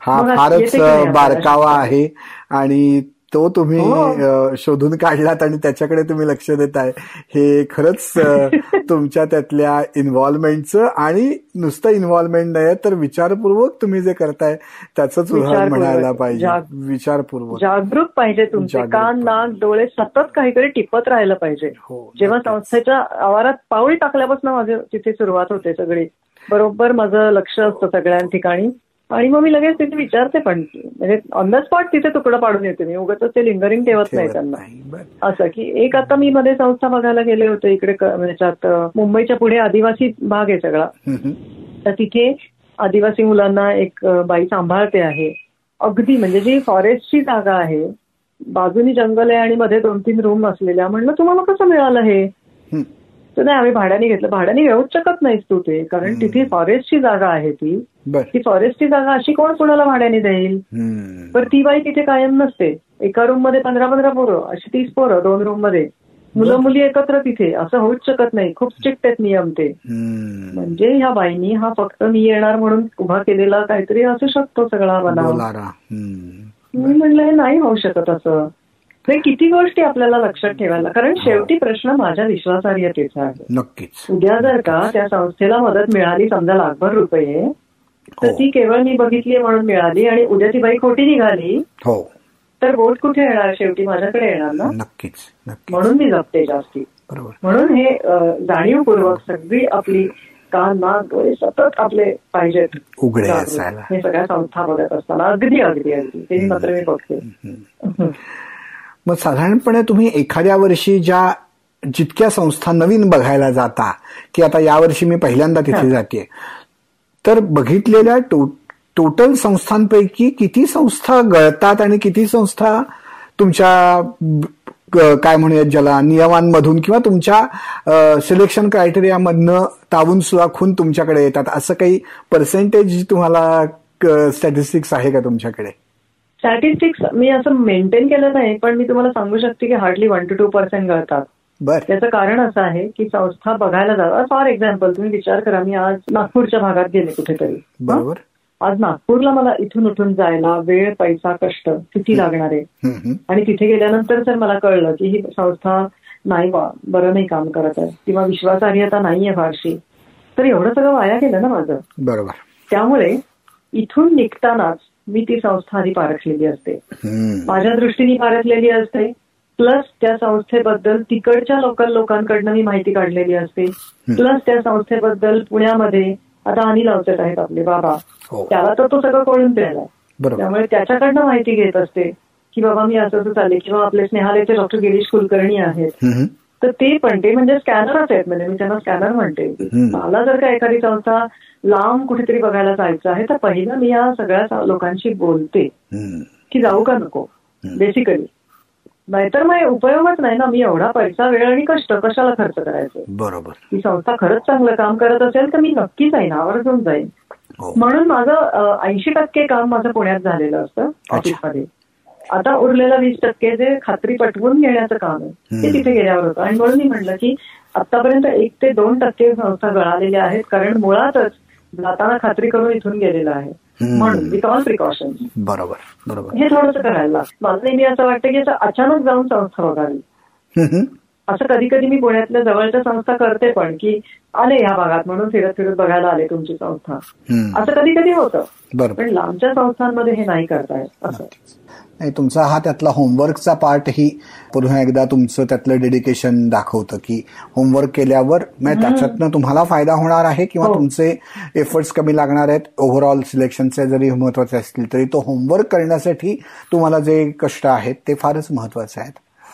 हा फारच बारकावा? आहे आणि तो तुम्ही हो. शोधून काढलात आणि त्याच्याकडे तुम्ही लक्ष देताय हे खरंच तुमच्या त्यातल्या इन्व्हॉल्वमेंटचं आणि नुसतं इन्व्हॉल्वमेंट नाही तर विचारपूर्वक तुम्ही जे करताय त्याच उदाहरण. म्हणायला पाहिजे विचारपूर्वक जागरूक पाहिजे तुमचे कान. नाक डोळे सतत काहीतरी टिपत राहिलं पाहिजे हो जेव्हा. संस्थेच्या आवारात पाऊल टाकल्यापासून माझे तिथे सुरुवात होते सगळी बरोबर माझं लक्ष असतं सगळ्या ठिकाणी आणि मग मी लगेच तिथे विचारते पण म्हणजे ऑन द स्पॉट तिथे तुकडं पाडून येते मी उगाच ते लिंगरिंग ठेवत नाही त्यांना. असं की एक आता मी मध्ये संस्था बघायला गेले होते इकडे क- याच्यात अं, मुंबईच्या पुढे आदिवासी भाग आहे सगळा. तर तिथे आदिवासी मुलांना एक बाई सांभाळते आहे अगदी म्हणजे जी फॉरेस्टची जागा आहे बाजूनी जंगल आहे आणि मध्ये दोन तीन रूम असलेल्या म्हणलं तुम्हाला कसं मिळालं हं. तर नाही आम्ही भाड्याने घेतलं. भाड्याने घेऊच शकत नाहीस तू ते कारण. तिथे फॉरेस्टची जागा आहे ती. ती फॉरेस्टची जागा अशी कोण कुणाला भाड्याने देईल. तर ती बाई तिथे कायम नसते. एका रूममध्ये पंधरा पंधरा पोरं अशी तीस पोरं दोन रूममध्ये. मुलं मुली एकत्र तिथे असं होऊच शकत नाही. खूप स्ट्रिक्ट आहेत नियम ते. म्हणजे ह्या बाईनी हा फक्त मी येणार म्हणून उभा केलेला काहीतरी असू शकतो सगळा हं. मी म्हणलं हे नाही होऊ शकत असं. हे किती गोष्टी आपल्याला लक्षात ठेवायला कारण शेवटी प्रश्न माझ्या विश्वासार्हतेचा आहे नक्कीच. उद्या जर का त्या संस्थेला मदत मिळाली समजा लाखभर रुपये तर हो. ती केवळ मी बघितली म्हणून मिळाली आणि उद्या ती बाई खोटी निघाली हो. तर वोट कुठे येणार? शेवटी माझ्याकडे येणार ना? नक्कीच म्हणून मी जपते जास्ती. बरोबर. म्हणून हे जाणीवपूर्वक सगळी आपली कान नाक डोळे सतत आपले पाहिजेत. उघडे हे सगळ्या संस्था बघत असताना अगदी अगदी अगदी. ते मात्र मी बघते. मग साधारणपणे तुम्ही एखाद्या वर्षी ज्या जितक्या संस्था नवीन बघायला जाता की आता यावर्षी मी पहिल्यांदा तिथे. जाते तर बघितलेल्या टो, टोटल संस्थांपैकी किती संस्था गळतात आणि किती संस्था तुमच्या काय म्हणूयात ज्याला नियमांमधून किंवा तुमच्या सिलेक्शन क्रायटेरियामधनं तावून सुराखून तुमच्याकडे येतात असं काही पर्सेंटेज तुम्हाला स्टॅटिस्टिक्स आहे का तुमच्याकडे स्टॅटिस्टिक्स मी असं मेंटेन केलं नाही पण मी तुम्हाला सांगू शकते की hardly one to two percent गळतात. त्याचं कारण असं आहे की संस्था बघायला जातात फॉर एक्झाम्पल तुम्ही विचार करा मी आज नागपूरच्या भागात गेले कुठेतरी? बरोबर. आज नागपूरला मला इथून उठून जायला वेळ पैसा कष्ट किती लागणार आहे. आणि तिथे गेल्यानंतर जर मला कळलं की ही संस्था नाही बरं नाही काम करत आहे किंवा विश्वासार्हता नाहीये फारशी तर एवढं सगळं वाया गेलं ना माझं. बरोबर. त्यामुळे इथून निघतानाच मी ती संस्था आधी पारखलेली असते. माझ्या दृष्टीने पारखलेली असते. प्लस त्या संस्थेबद्दल तिकडच्या लोकल लोकांकडनं मी माहिती काढलेली असते. प्लस त्या संस्थेबद्दल पुण्यामध्ये आता अनिल अवचट आहेत आपले बाबा. हो. त्याला तर तो सगळं कळून द्यायला. त्यामुळे त्याच्याकडनं माहिती घेत असते. की बाबा मी असं असं चालले. किंवा आपले स्नेहालयाचे डॉक्टर गिरीश कुलकर्णी आहेत. तर ते पण ते म्हणजे स्कॅनरच आहेत म्हणजे मी त्यांना स्कॅनर म्हणते. मला जर का एखादी संस्था लांब कुठेतरी बघायला जायचं आहे तर पहिलं मी या सगळ्या लोकांशी बोलते. की जाऊ का नको बेसिकली नाहीतर मग उपयोगच नाही ना मी एवढा पैसा वेळ आणि कष्ट कशाला खर्च करायचं? बरोबर. ही संस्था खरंच चांगलं काम करत असेल तर मी नक्की जाईन आवर्जून जाईन. म्हणून माझं ऐंशी टक्के काम माझं पुण्यात झालेलं असतं ऑफिसमध्ये. आता उरलेलं वीस टक्के जे खात्री पटवून घेण्याचं काम आहे ते तिथे गेल्यावर होतं. आणि म्हणून मी म्हटलं की आतापर्यंत एक ते दोन टक्के संस्था गळालेल्या आहेत कारण मुळातच जाताना खात्री करून इथून गेलेलं आहे. म्हणून विथ ऑल प्रिकॉशन बरोबर बरोबर. हे थोडंसं करायला मला नेहमी असं वाटतं की अचानक जाऊन संस्था बघावी. असं कधी कधी मी पुण्यातल्या जवळच्या संस्था करते पण की आले ह्या भागात म्हणून फिरत फिरत बघायला आले तुमची संस्था. असं कधी कधी होतं पण लांबच्या संस्थांमध्ये हे नाही करतायत असं. नाही तुमचा हा त्यातला होमवर्कचा पार्टही पुन्हा एकदा तुमचं त्यातलं डेडिकेशन दाखवतं की होमवर्क केल्यावर त्याच्यातनं तुम्हाला फायदा होणार आहे किंवा तुमचे एफर्ट्स कमी लागणार आहेत? ओव्हरऑल सिलेक्शनचे जरी महत्त्वाचे असतील तरी तो होमवर्क करण्यासाठी तुम्हाला जे कष्ट आहेत ते फारच महत्त्वाचे आहेत.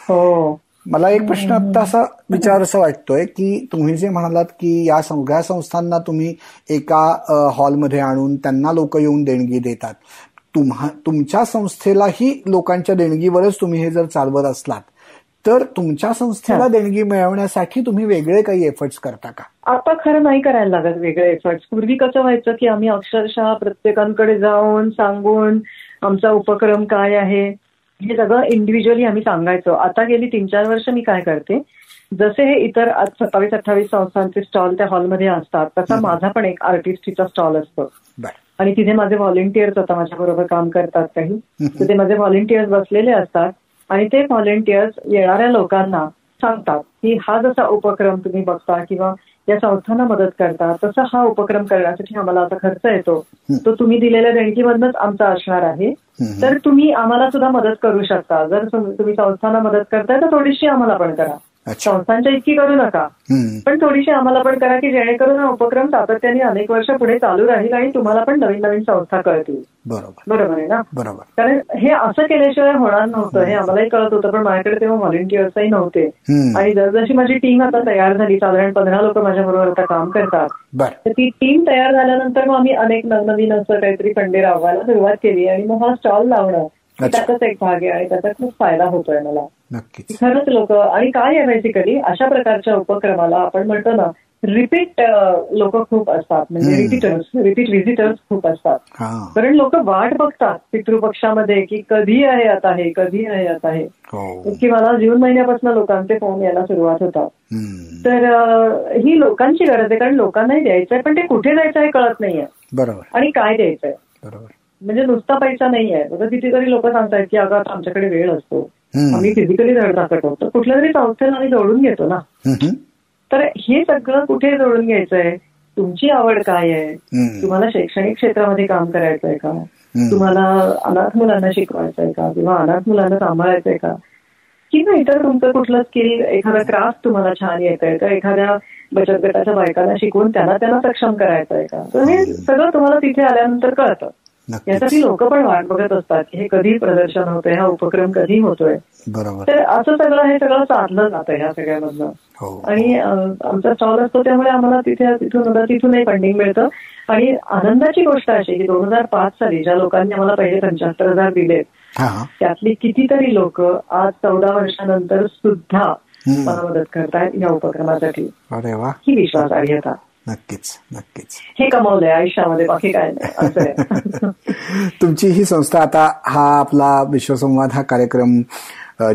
हो. मला एक प्रश्न आता असा विचार असं वाटतोय की तुम्ही जे म्हणालात की या सगळ्या संस्थांना तुम्ही एका हॉलमध्ये आणून त्यांना लोक येऊन देणगी देतात. तुम्हा तुमच्या संस्थेलाही लोकांच्या देणगीवरच तुम्ही हे जर चालवत असलात तर तुमच्या संस्थेला देणगी मिळवण्यासाठी तुम्ही वेगळे काही एफर्ट्स करता का? आता खरं नाही करायला लागत वेगळे एफर्ट्स पूर्वी कसं व्हायचं की आम्ही अक्षरशः प्रत्येकांकडे जाऊन सांगून आमचा उपक्रम काय आहे हे सगळं इंडिव्हिज्युअली आम्ही सांगायचो. आता गेली तीन चार वर्ष मी काय करते जसे हे इतर सत्तावीस अठ्ठावीस संस्थांचे स्टॉल त्या हॉलमध्ये असतात तसा माझा पण एक आर्टिस्टचा स्टॉल असतो. आणि तिथे माझे व्हॉलेंटियर्स आता माझ्या बरोबर काम करतात काही. तर ते माझे व्हॉलेंटियर्स बसलेले असतात आणि ते व्हॉलेंटियर्स येणाऱ्या लोकांना सांगतात की हा जसा उपक्रम तुम्ही बघता किंवा या संस्थांना मदत करता तसा हा उपक्रम करण्यासाठी आम्हाला आता खर्च येतो. तो तुम्ही दिलेल्या देणगीमधनच आमचा असणार आहे. तर तुम्ही आम्हाला सुद्धा मदत करू शकता. जर तुम्ही संस्थांना मदत करताय तर थोडीशी आम्हाला पण करा. संस्थांच्या इतकी करू नका. पण थोडीशी आम्हाला पण करा की जेणेकरून हा उपक्रम सातत्याने अनेक वर्ष पुढे चालू राहील आणि तुम्हाला पण नवीन नवीन संस्था कळतील. बरोबर. बरोबर आहे ना? बरोबर. कारण हे असं केल्याशिवाय होणार नव्हतं. हे आम्हालाही कळत होतं पण माझ्याकडे तेव्हा व्हॉलेंटियर्सही नव्हते. आणि जसजशी माझी टीम आता तयार झाली साधारण पंधरा लोक माझ्या बरोबर आता काम करतात तर ती टीम तयार झाल्यानंतर मग आम्ही अनेक नवनवीन असं काहीतरी फंडे राबवायला सुरुवात केली आणि मग हा स्टॉल लावणं त्याचाच एक भाग आहे आणि त्याचा खूप फायदा होतोय मला. नक्कीच. खरंच लोक आणि काय आहे बेसिकली अशा प्रकारच्या उपक्रमाला आपण म्हणतो ना रिपीट लोक खूप असतात. म्हणजे रिपीटर्स रिपीट व्हिजिटर्स खूप असतात. कारण लोक वाट बघतात पितृपक्षामध्ये की कधी आहे आता हे कधी आहे आता हे. की मला जून महिन्यापासून लोकांचे फोन यायला सुरुवात होतात. तर ही लोकांची गरज आहे कारण लोकांनाही द्यायचंय पण ते कुठे द्यायचं हे कळत नाहीये. बरोबर. आणि काय द्यायचंय? बरोबर. म्हणजे नुसता पैसा नाहीये. आता कितीतरी लोक सांगतायत की अगं आमच्याकडे वेळ असतो. आम्ही फिजिकली धडधाकट होतो कुठल्या तरी संस्थेला आम्ही जोडून घेतो ना. तर हे सगळं कुठे जोडून घ्यायचंय? तुमची आवड काय आहे? तुम्हाला शैक्षणिक क्षेत्रामध्ये काम करायचंय का? तुम्हाला अनाथ मुलांना शिकवायचंय का? किंवा अनाथ मुलांना सांभाळायचंय का? किंवा इतर तुमचं कुठलं स्किल एखादा क्राफ्ट तुम्हाला छान येत आहे का? एखाद्या बचत गटाच्या बायकांना शिकवून त्यांना त्यांना सक्षम करायचंय का? तर हे सगळं तुम्हाला तिथे आल्यानंतर कळतं. यासाठी लोक पण वाट बघत असतात की हे कधी प्रदर्शन होतंय हा उपक्रम कधी होतोय. बरोबर. तर असं सगळं हे सगळं साधलं जातं ह्या सगळ्यामधनं आणि आमचा स्टॉल असतो त्यामुळे आम्हाला तिथे तिथून तिथूनही फंडिंग मिळतं. आणि आनंदाची गोष्ट अशी की दोन हजार पाच साली ज्या लोकांनी आम्हाला पहिले पंच्याहत्तर हजार दिले त्यातली कितीतरी लोक आज चौदा वर्षानंतर सुद्धा मला मदत करतायत या उपक्रमासाठी. ही विश्वासार्हता नक्कीच नक्कीच. हे कमवलंय आयुष्यामध्ये बाकी काय नाही. तुमची ही संस्था आता हा आपला विश्वसंवाद हा कार्यक्रम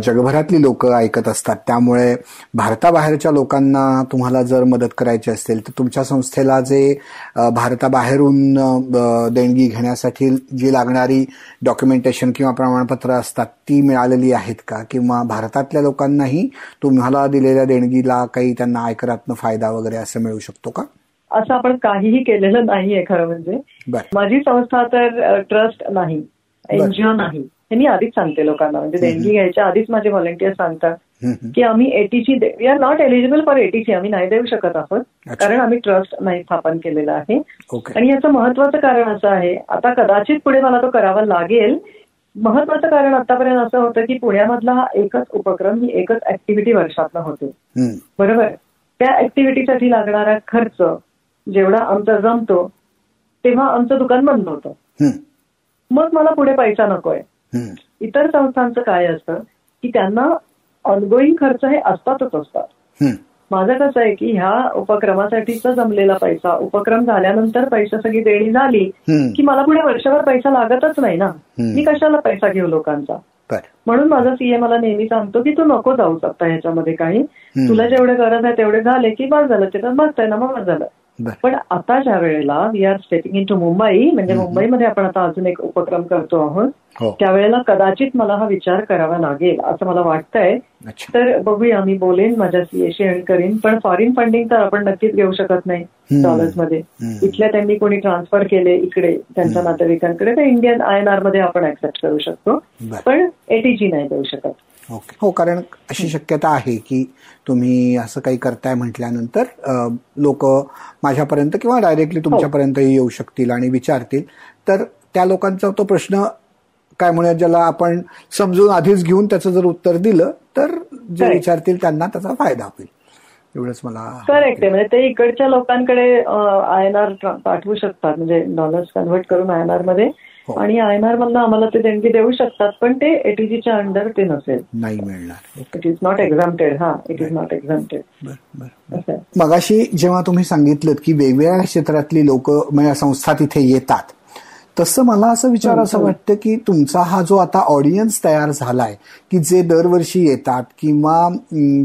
जगभरातली लोक ऐकत असतात. त्यामुळे भारताबाहेरच्या लोकांना तुम्हाला जर मदत करायची असेल तर तुमच्या संस्थेला जे भारताबाहेरून देणगी घेण्यासाठी जी लागणारी डॉक्युमेंटेशन किंवा प्रमाणपत्र असतात ती मिळालेली आहेत का? किंवा भारतातल्या लोकांनाही तुम्हाला दिलेल्या देणगीला काही त्यांना आयकरातनं फायदा वगैरे असं मिळू शकतो का? असं आपण काहीही केलेलं नाहीये खरं म्हणजे. माझी संस्था तर ट्रस्ट नाही एनजीओ नाही हे मी आधीच सांगते लोकांना. म्हणजे देणगी घ्यायच्या आधीच माझे व्हॉलेंटियर सांगतात की आम्ही एटीची we are not eligible for ATC आम्ही नाही देऊ शकत आहोत कारण आम्ही ट्रस्ट नाही स्थापन केलेला आहे. आणि याचं महत्वाचं कारण असं आहे आता कदाचित पुढे मला तो करावा लागेल. महत्वाचं कारण आतापर्यंत असं होतं की पुण्यामधला हा एकच उपक्रम ही एकच ऍक्टिव्हिटी वर्षातनं होते. बरोबर? त्या ऍक्टिव्हिटीसाठी लागणारा खर्च जेवढा आमचा जमतो तेव्हा आमचं दुकान बंद होतं. मग मला पुढे पैसा नकोय. इतर संस्थांचं काय असतं की त्यांना ऑनगोईंग खर्च हे असतातच असतात. माझं कसं आहे की ह्या उपक्रमासाठीचा जमलेला पैसा उपक्रम झाल्यानंतर पैसा सगळी देणी झाली. की मला पुढे वर्षभर पैसा लागतच नाही ना. मी कशाला पैसा घेऊ लोकांचा म्हणून माझा सीए मला नेहमी सांगतो की तू नको जाऊ शकता ह्याच्यामध्ये काही. तुला जेवढे गरज आहे तेवढे झाले की बस झालं त्याच्यात बसतंय ना मग झालं पण आता ज्या वेळेला we are stepping into Mumbai म्हणजे मुंबईमध्ये आपण आता अजून एक उपक्रम करतो आहोत. हो. त्यावेळेला कदाचित मला हा विचार करावा लागेल असं मला वाटतंय. तर बघूया मी बोलेन माझ्या सीएशी आणि करीन. पण फॉरेन फंडिंग तर आपण नक्कीच घेऊ शकत नाही हम्म. डॉलर्समध्ये हम्म. इथल्या त्यांनी कोणी ट्रान्सफर केले इकडे त्यांच्या नातेवाईकांकडे तर इंडियन आय एन आरमध्ये आपण ऍक्सेप्ट करू शकतो. पण एटीजी नाही देऊ शकत. हो कारण अशी शक्यता आहे की तुम्ही असं काही करताय म्हटल्यानंतर लोक माझ्यापर्यंत किंवा डायरेक्टली तुमच्यापर्यंतही येऊ शकतील आणि विचारतील. तर त्या लोकांचा तो प्रश्न काय म्हणूया ज्याला आपण समजून आधीच घेऊन त्याचं जर उत्तर दिलं तर जे. विचारतील त्यांना त्याचा फायदा होईल. एवढंच मला करेक्ट आहे. म्हणजे ते इकडच्या लोकांकडे आय एन आर पाठवू शकतात. म्हणजे डॉलर्स कन्व्हर्ट करून आय एन आरमध्ये. हो. आणि आय एन आर मधनं आम्हाला ते देणगी देऊ शकतात पण ते एटीजीच्या अंडर ते नसेल. नाही मिळणार. इट इज नॉट एक्झामटेड हा इट इज नॉट आहे. मगाशी जेव्हा तुम्ही सांगितलं की वेगवेगळ्या क्षेत्रातली लोक म्हणजे संस्था तिथे येतात तसं मला असं विचार असं वाटतं की तुमचा हा जो आता ऑडियन्स तयार झालाय की जे दरवर्षी येतात किंवा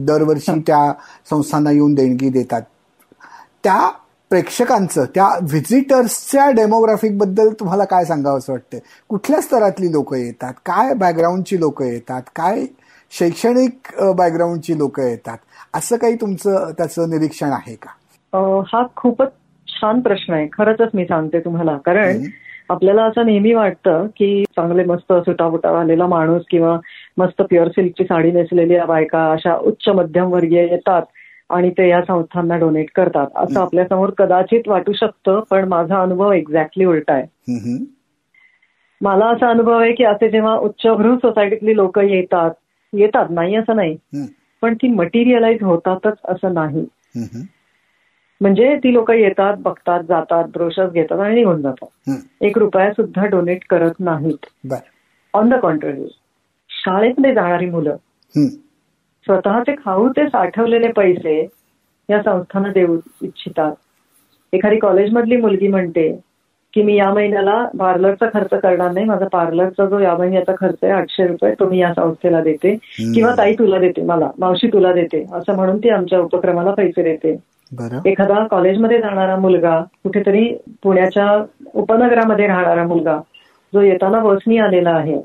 दरवर्षी त्या संस्थांना येऊन देणगी देतात त्या प्रेक्षकांचं त्या व्हिजिटर्सच्या डेमोग्राफिकबद्दल तुम्हाला काय सांगावं असं वाटतं कुठल्या स्तरातली लोक येतात? काय बॅकग्राऊंडची लोक येतात? काय शैक्षणिक बॅकग्राऊंडची लोक येतात? असं काही तुमचं त्याचं निरीक्षण आहे का? हा खूपच छान प्रश्न आहे. खरंच मी सांगते तुम्हाला. कारण. आपल्याला असं नेहमी वाटतं की चांगले मस्त सुटाबुटा आलेला माणूस किंवा मस्त प्युअर सिल्कची साडी नेसलेल्या बायका अशा उच्च मध्यम वर्गीय येतात. आणि ते या संस्थांना डोनेट करतात. असं आपल्यासमोर कदाचित वाटू शकतं पण माझा अनुभव एक्झॅक्टली उलटा आहे. मला असा अनुभव आहे की असे जेव्हा उच्चभ्रू सोसायटीतली लोक येतात येतात नाही असं नाही पण ती मटेरियलाइज होतातच असं नाही. म्हणजे ती लोक येतात बघतात जातात ब्रोशर्स घेतात आणि निघून जातात. एक रुपया सुद्धा डोनेट करत नाहीत. ऑन द कॉन्ट्ररी शाळेतले जाणारी मुलं स्वतःचे खाऊ ते साठवलेले पैसे या संस्थांना देऊ इच्छितात. एखादी कॉलेजमधली मुलगी म्हणते की मी या महिन्याला पार्लरचा खर्च करणार नाही. माझा पार्लरचा जो या महिन्याचा खर्च आहे आठशे रुपये तो मी या संस्थेला देते किंवा ताई तुला देते मला मावशी तुला देते असं म्हणून ती आमच्या उपक्रमाला पैसे देते. एखादा कॉलेजमध्ये जाणारा मुलगा कुठेतरी पुण्याच्या उपनगरामध्ये राहणारा मुलगा जो येताना बसनी आलेला आहे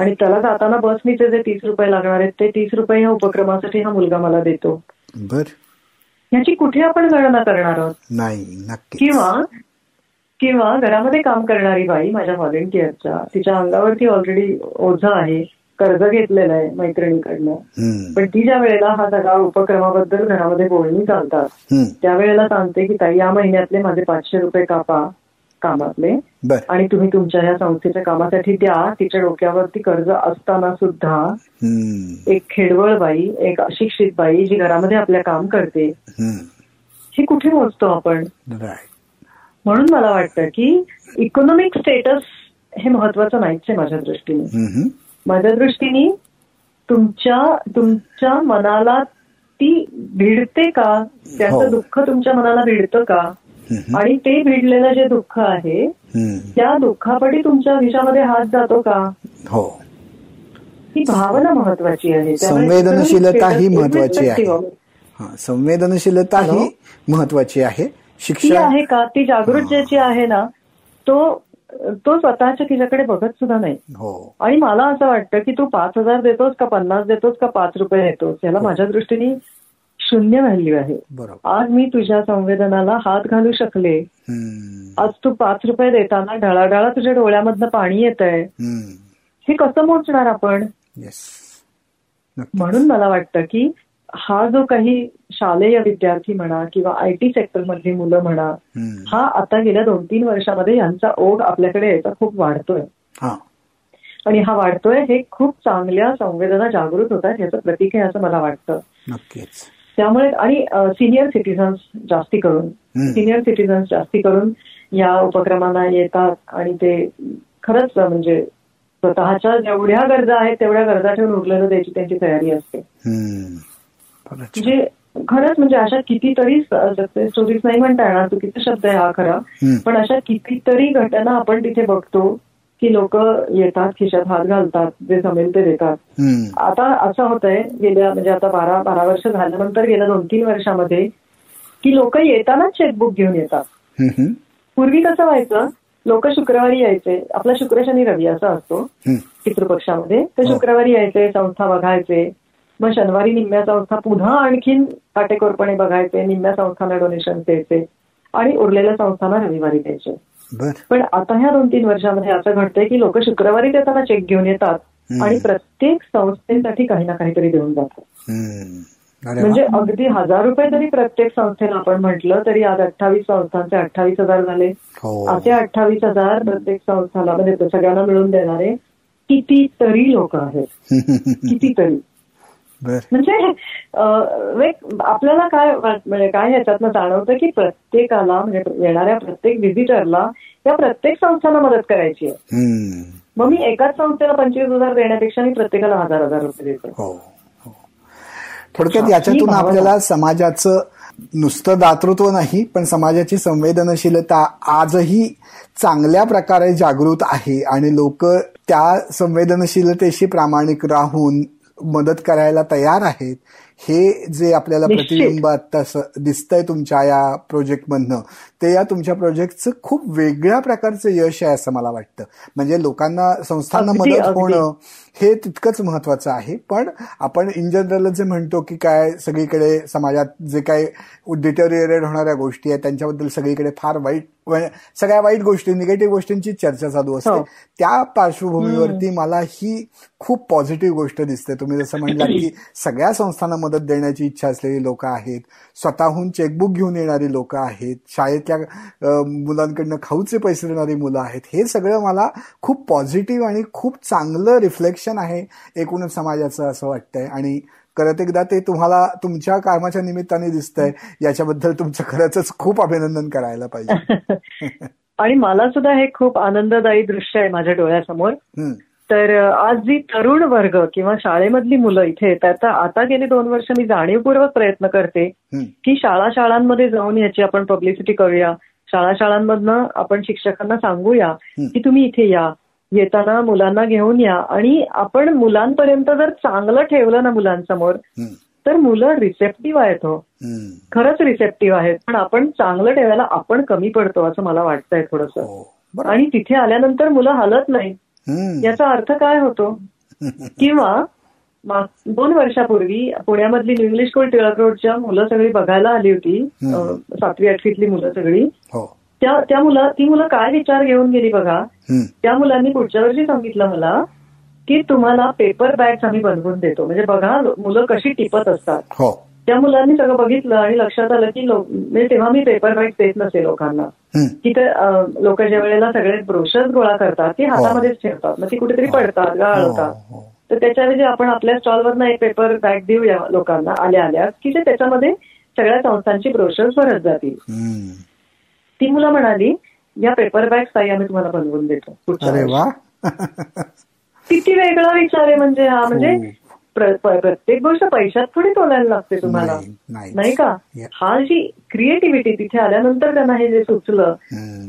आणि त्याला जाताना बसनीचे जे तीस रुपये लागणार आहेत ते तीस रुपये ह्या उपक्रमासाठी हा मुलगा मला देतो. बर. ह्याची कुठे आपण गणना करणार आहोत? नाही नक्की किंवा किंवा घरामध्ये काम करणारी बाई माझ्या व्हॉलेंटियरच्या तिच्या अंगावरती ऑलरेडी ओझं आहे कर्ज घेतलेलं आहे मैत्रिणीकडनं. पण ती ज्या वेळेला हा सगळा उपक्रमाबद्दल घरामध्ये बोलणी चालतात त्यावेळेला सांगते की ताई या महिन्यातले माझे पाचशे रुपये कापा कामातले. आणि तुम्ही तुमच्या या संस्थेच्या कामासाठी द्या. तिच्या डोक्यावरती कर्ज असताना सुद्धा एक खेडवळ बाई एक अशिक्षित बाई जी घरामध्ये आपल्या काम करते ही कुठे मोजतो आपण? म्हणून मला वाटतं की इकॉनॉमिक स्टेटस हे महत्वाचं नाहीच आहे माझ्या दृष्टीने. माझ्या दृष्टीने तुमच्या तुमच्या मनाला ती भिडते का? हो. त्याचं दुःख तुमच्या मनाला भिडतं का? आणि ते भिडलेलं जे दुःख आहे त्या दुःखापटी तुमच्या विषयामध्ये हात जातो का? हो. ही भावना महत्वाची आहे. संवेदनशीलता ही महत्वाची आहे. हा. संवेदनशीलता ही? महत्वाची आहे. शिक्षण आहे का? ती जागृत ज्याची आहे ना तो तो स्वतःच्या तिच्याकडे बघत सुद्धा नाही. हो. आणि मला असं वाटतं की तू पाच हजार देतोस का पन्नास देतोस का पाच रुपये देतोस? याला माझ्या दृष्टीने शून्य व्हॅल्यू आहे. आज मी तुझ्या संवेदनाला हात घालू शकले. आज तू पाच रुपये देताना ढळाढळा तुझ्या डोळ्यामधनं पाणी येत आहे हे कसं मोजणार आपण? येस नक्की म्हणून मला वाटतं की हा जो काही शालेय विद्यार्थी म्हणा किंवा आय टी सेक्टर मधली मुलं म्हणा हा आता गेल्या दोन तीन वर्षामध्ये यांचा ओघ आपल्याकडे यायचा खूप वाढतोय. आणि हा वाढतोय हे खूप चांगल्या संवेदना जागृत होत आहेत याचं प्रतीक आहे असं मला वाटतं. नक्कीच. त्यामुळे आणि सिनियर सिटीजन्स जास्ती करून. सिनियर सिटीजन्स जास्ती करून या उपक्रमांना येतात आणि ते खरंच म्हणजे स्वतःच्या जेवढ्या गरजा आहेत तेवढ्या गरजा ठेवून उरलेलं द्यायची त्यांची तयारी असते. म्हणजे खरंच म्हणजे अशा कितीतरी स्टोरीज नाही म्हणता येणार चुकीचा शब्द आहे हा खरा. पण अशा कितीतरी घटना आपण तिथे बघतो की लोक येतात खिशात हात घालतात जे जमेल ते देतात. आता असं होतंय गेल्या म्हणजे आता बारा बारा वर्ष झाल्यानंतर गेल्या दोन तीन वर्षामध्ये की लोक येतानाच चेकबुक घेऊन येतात. पूर्वी कसं व्हायचं लोक शुक्रवारी यायचे आपला शुक्र शनी रवी असा असतो. पितृपक्षामध्ये ते हो. शुक्रवारी यायचे संस्था बघायचे मग शनिवारी निम्म्या संस्था पुन्हा आणखीन काटेकोरपणे बघायचे निम्म्या संस्थांना डोनेशन द्यायचे आणि उरलेल्या संस्थांना रविवारी द्यायचे पण आता ह्या दोन तीन वर्षामध्ये असं घडतंय की लोक शुक्रवारी देताना चेक घेऊन येतात. आणि प्रत्येक संस्थेसाठी काही ना काहीतरी देऊन जातात. म्हणजे. अगदी हजार रुपये जरी प्रत्येक संस्थेला आपण म्हटलं तरी आज अठ्ठावीस संस्थांचे अठ्ठावीस हजार झाले. हो. असे अठ्ठावीस हजार प्रत्येक संस्थाला म्हणजे सगळ्यांना मिळून देणारे कितीतरी लोक आहेत. कितीतरी. म्हणजे आपल्याला काय म्हणजे काय ह्याच्यातनं जाणवतं की प्रत्येकाला म्हणजे येणाऱ्या प्रत्येक व्हिजिटरला या प्रत्येक संस्थांना मदत करायची आहे. मग मी एकाच संस्थेला पंचवीस हजार देण्यापेक्षा मी प्रत्येकाला हजार हजार रुपये देते हो हो थोडक्यात याच्यातून. आपल्याला समाजाचं नुसतं दातृत्व नाही पण समाजाची संवेदनशीलता आजही चांगल्या प्रकारे जागृत आहे आणि लोक त्या संवेदनशीलतेशी प्रामाणिक राहून मदत करायला तयार आहेत हे जे आपल्याला. प्रतिबिंब आता दिसतंय तुमच्या या प्रोजेक्टमधनं ते या तुमच्या प्रोजेक्टचं खूप वेगळ्या प्रकारचं यश आहे असं मला वाटतं म्हणजे लोकांना संस्थांना मदत. होणं हे तितकंच महत्वाचं आहे पण आपण इन जनरल जे म्हणतो की काय सगळीकडे समाजात जे काय डिटेरिएरेट होणाऱ्या गोष्टी आहेत त्यांच्याबद्दल सगळीकडे फार वाईट सगळ्या वाईट गोष्टी निगेटिव्ह गोष्टींची चर्चा चालू असते. हो. त्या पार्श्वभूमीवरती मला ही खूप पॉझिटिव्ह गोष्ट दिसते. तुम्ही जसं म्हणला की सगळ्या संस्थांना मदत देण्याची इच्छा असलेली लोक आहेत. स्वतःहून चेकबुक घेऊन येणारी लोक आहेत. शाळेतल्या मुलांकडनं खाऊचे पैसे देणारी मुलं आहेत. हे सगळं मला खूप पॉझिटिव्ह आणि खूप चांगलं रिफ्लेक्शन आहे एकूणच समाजाचं असं वाटतंय. आणि करत एकदा ते तुम्हाला तुमच्या कामाच्या निमित्ताने दिसतंय याच्याबद्दल तुमचं खरंच खूप अभिनंदन करायला पाहिजे. आणि मला सुद्धा हे खूप आनंददायी दृश्य आहे माझ्या डोळ्यासमोर. तर आज जी तरुण वर्ग किंवा शाळेमधली मुलं इथे येतात तर आता गेली दोन वर्ष मी जाणीवपूर्वक प्रयत्न करते की शाळा शाळांमध्ये जाऊन याची आपण पब्लिसिटी करूया. शाळा शाळांमधनं आपण शिक्षकांना सांगूया की तुम्ही इथे या. येताना मुलांना घेऊन या. आणि आपण मुलांपर्यंत जर चांगलं ठेवलं ना मुलांसमोर तर मुलं रिसेप्टिव्ह आहेत हो. खरंच रिसेप्टिव्ह आहेत. पण आपण चांगलं ठेवायला आपण कमी पडतो असं मला वाटतंय थोडंसं. हो. आणि तिथे आल्यानंतर मुलं हलत नाही याचा अर्थ काय होतो? किंवा दोन वर्षापूर्वी पुण्यामधली इंग्लिश स्कूल टिळक रोडच्या मुलं सगळी बघायला आली होती. सातवी आठवीतली मुलं सगळी. हो. त्या त्या मुलं ती मुलं काय विचार घेऊन गेली बघा? त्या मुलांनी पुढच्या वर्षी सांगितलं मला की तुम्हाला पेपर बॅग्स आम्ही बनवून देतो. म्हणजे बघा मुलं कशी टिपत असतात. हो. त्या मुलांनी सगळं बघितलं आणि लक्षात आलं की म्हणजे तेव्हा मी पेपर बॅग देत नसे लोकांना. की ते लोक ज्या वेळेला सगळे ब्रोशर्स गोळा करतात ती हातामध्येच ठेवतात. मग ती कुठेतरी पडतात गाळतात. हो, हो. तर त्याच्याऐवजी आपण आपल्या स्टॉलवरनं एक पेपर बॅग देऊया लोकांना आल्या आल्या की ते त्याच्यामध्ये सगळ्या संस्थांची ब्रोशर्स भरत जातील. ती मुलं म्हणाली या पेपर बॅग ताई आम्ही तुम्हाला बनवून देतो. पुढच्या अरे वर्षी." वा. किती वेगळा विचार आहे म्हणजे हा म्हणजे प- प्रत्येक गोष्ट पैशात थोडी तोलायला लागते तुम्हाला. नाही, का. हा जी क्रिएटिव्हिटी तिथे आल्यानंतर त्यांना हे जे सुचलं.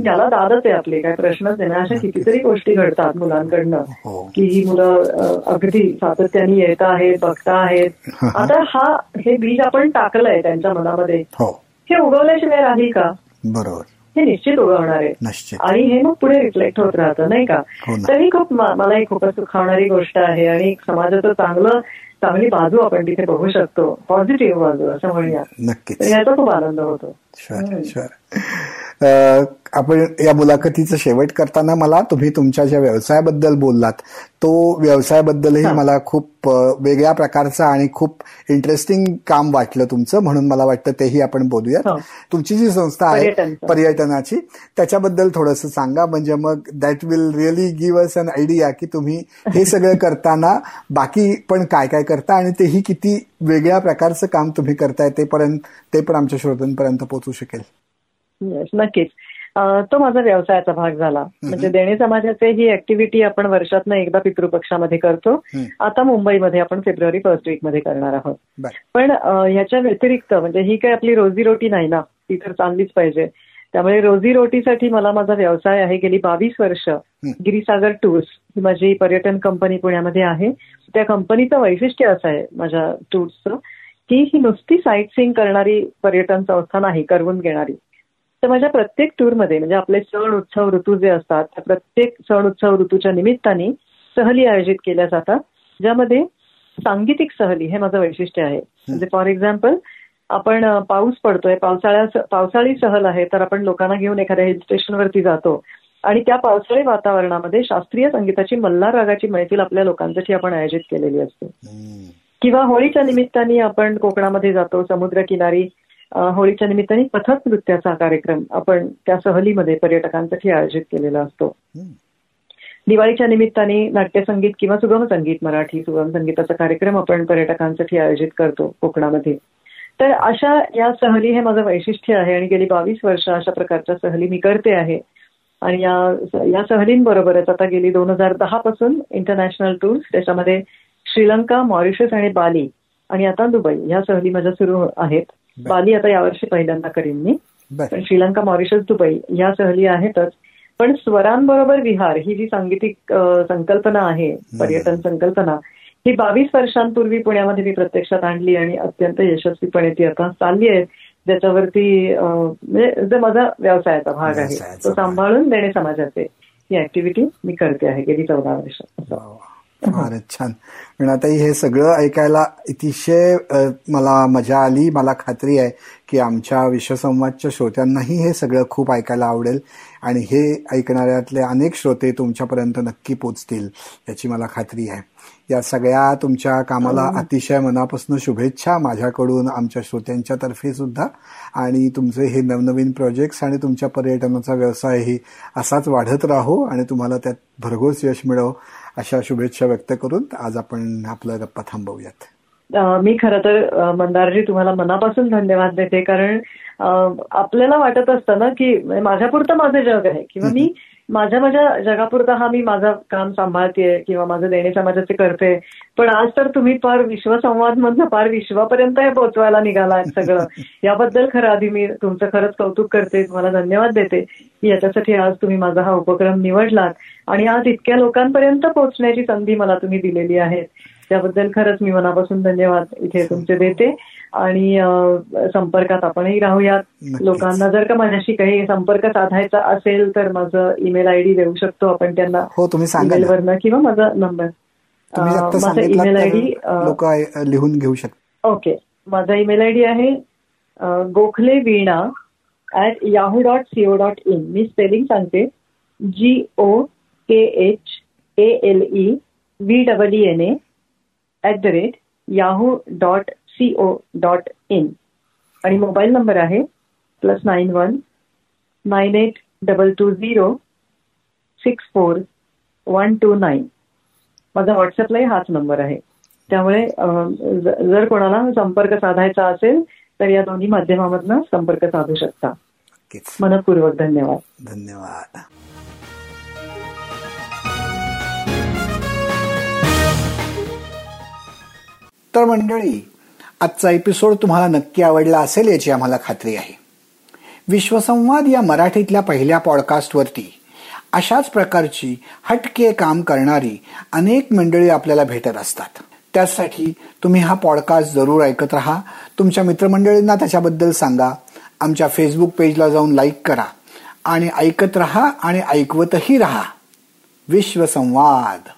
त्याला दादच आहे आपले काय प्रश्नच आहे ना अशा कितीतरी गोष्टी घडतात मुलांकडनं हो. की ही मुलं अगदी सातत्याने येत आहेत बघता आहेत आता हा हे बीज आपण टाकलंय त्यांच्या मनामध्ये. हो. हे उगवल्याशिवाय राहील का? बरोबर. हे निश्चित उगवणार. आहे आणि हे मग पुढे रिफ्लेक्ट होत राहतं नाही का? हो. तर ही खूप मला ही खूपच सुखावणारी गोष्ट आहे आणि समाजाचं चांगलं चांगली बाजू आपण तिथे बघू शकतो. पॉझिटिव्ह बाजू असं म्हणूया. याचा खूप आनंद होतो. आपण या मुलाखतीचं शेवट करताना मला तुम्ही तुमच्या ज्या व्यवसायाबद्दल बोललात तो व्यवसायाबद्दलही मला खूप वेगळ्या प्रकारचा आणि खूप इंटरेस्टिंग काम वाटलं तुमचं म्हणून मला वाटतं तेही आपण बोलूयात. हो. तुमची जी संस्था आहे पर्यटनाची. त्याच्याबद्दल थोडंसं सांगा म्हणजे मग that will really give us an idea की तुम्ही हे सगळं करताना बाकी पण काय काय करता आणि तेही किती वेगळ्या प्रकारचं काम तुम्ही करताय ते पर्यंत ते पण आमच्या श्रोतांपर्यंत पोहोचू शकेल. नक्कीच तो माझा व्यवसायाचा भाग झाला. म्हणजे देणे समाजाचे ही ऍक्टिव्हिटी आपण वर्षातनं एकदा पितृपक्षामध्ये करतो. आता मुंबईमध्ये आपण फेब्रुवारी फर्स्ट वीकमध्ये करणार आहोत. पण ह्याच्या व्यतिरिक्त म्हणजे ही काही आपली रोजीरोटी नाही ना ती तर चाललीच पाहिजे. त्यामुळे रोजीरोटीसाठी मला माझा व्यवसाय आहे गेली बावीस वर्ष गिरीसागर टूर्स ही माझी पर्यटन कंपनी पुण्यामध्ये आहे. त्या कंपनीचं वैशिष्ट्य असं आहे माझ्या टूर्सचं की ही नुसती साईट सीइंग करणारी पर्यटन संस्था नाही करवून घेणारी. तर माझ्या प्रत्येक टूरमध्ये म्हणजे आपले सण उत्सव ऋतू जे असतात त्या प्रत्येक सण उत्सव ऋतूच्या निमित्ताने सहली आयोजित केल्या जातात ज्यामध्ये सांगीतिक सहली हे माझं वैशिष्ट्य आहे. म्हणजे फॉर एक्झाम्पल आपण पाऊस पडतोय पावसाळ्या पावसाळी सहल आहे तर आपण लोकांना घेऊन एखाद्या हिल स्टेशनवरती जातो. आणि त्या पावसाळी वातावरणामध्ये शास्त्रीय संगीताची मल्हार रागाची मैफिल आपल्या लोकांसाठी आपण आयोजित केलेली असते. किंवा होळीच्या निमित्ताने आपण कोकणामध्ये जातो समुद्रकिनारी होळीच्या निमित्ताने पथक नृत्याचा कार्यक्रम आपण त्या सहलीमध्ये पर्यटकांसाठी आयोजित केलेला असतो. दिवाळीच्या निमित्ताने नाट्यसंगीत किंवा सुगम संगीत मराठी सुगम संगीताचा कार्यक्रम आपण पर्यटकांसाठी आयोजित करतो कोकणामध्ये. तर अशा या सहली हे माझं वैशिष्ट्य आहे आणि गेली बावीस वर्ष अशा प्रकारच्या सहली मी करते आहे. आणि या या सहलींबरोबरच आता गेली दोन हजार दहा पासून इंटरनॅशनल टूर्स त्याच्यामध्ये श्रीलंका मॉरिशस आणि बाली आणि आता दुबई ह्या सहली माझ्या सुरू आहेत. बाली आता यावर्षी पहिल्यांदा करीन मी. पण श्रीलंका मॉरिशस दुबई ह्या सहली आहेतच. पण स्वरांबरोबर विहार ही जी सांगीतिक संकल्पना आहे पर्यटन संकल्पना ही बावीस वर्षांपूर्वी पुण्यामध्ये मी प्रत्यक्षात आणली आणि अत्यंत यशस्वीपणे ती आता चालली आहे. ज्याच्यावरती म्हणजे जो माझा व्यवसायाचा भाग आहे तो सांभाळून देणे समाजाचे ही ऍक्टिव्हिटी मी करते आहे गेली चौदा वर्ष. फारच छान. पण आता हे सगळं ऐकायला अतिशय मला मजा आली. मला खात्री आहे की आमच्या विश्वसंवादच्या श्रोत्यांनाही हे सगळं खूप ऐकायला आवडेल. आणि हे ऐकणाऱ्यातले अनेक श्रोते तुमच्यापर्यंत नक्की पोचतील याची मला खात्री आहे. या सगळ्या तुमच्या कामाला अतिशय मनापासून शुभेच्छा माझ्याकडून आमच्या श्रोत्यांच्या तर्फे सुद्धा. आणि तुमचे हे नवनवीन प्रोजेक्ट्स आणि तुमच्या पर्यटनाचा व्यवसायही असाच वाढत राहो आणि तुम्हाला त्यात भरघोस यश मिळव अशा शुभेच्छा व्यक्त करून आज आपण आपला गप्पा थांबवूयात. मी खरं तर मंदारजी तुम्हाला मनापासून धन्यवाद देते कारण आपल्याला वाटत असतं ना की माझ्यापुरतं माझं जग आहे. किंवा मी माझ्या माझ्या जगापुरता हा मी माझं काम सांभाळते किंवा माझं देणे समाजाचे करते. पण आज तर तुम्ही फार विश्वसंवाद मधनं फार विश्वापर्यंत हे पोहोचवायला निघाला सगळं. याबद्दल खरं आधी मी तुमचं खरंच कौतुक करते तुम्हाला धन्यवाद देते. की याच्यासाठी आज तुम्ही माझा हा उपक्रम निवडलात. आणि आज इतक्या लोकांपर्यंत पोहोचण्याची संधी मला तुम्ही दिलेली आहे त्याबद्दल खरंच मी मनापासून धन्यवाद इथे तुमचे देते. आणि संपर्कात आपणही राहूयात. लोकांना जर का माझ्याशी काही संपर्क साधायचा असेल तर माझं ईमेल आयडी देऊ शकतो आपण त्यांना. हो तुम्ही किंवा माझा नंबर. माझा ईमेल आयडी लोक लिहून घेऊ शकतो ओके. माझा ईमेल आयडी आहे Gokhale Veena at Yahoo dot C O dot in me spelling सांगते. G O K H A L E V double N A at the rate Yahoo dot C O dot in आणि mobile number आहे plus nine one nine eight double two zero six four one two nine माझा व्हॉट्सअपलाही हाच number आहे. त्यामुळे जर कोणाला संपर्क साधायचा असेल तर या दोन्ही माध्यमामधनं संपर्क साधू शकता. मनपूर्वक धन्यवाद. धन्यवाद. तर मंडळी आजचा एपिसोड तुम्हाला नक्की आवडला असेल याची आम्हाला खात्री आहे. विश्वसंवाद या मराठीतल्या पहिल्या पॉडकास्टवरती अशाच प्रकारची हटके काम करणारी अनेक मंडळी आपल्याला भेटत असतात. त्यासाठी तुम्ही हा पॉडकास्ट जरूर ऐकत राहा. तुमच्या मित्रमंडळींना त्याच्याबद्दल सांगा. आमच्या फेसबुक पेजला जाऊन लाईक करा. आणि ऐकत राहा आणि ऐकवतही राहा. विश्वसंवाद.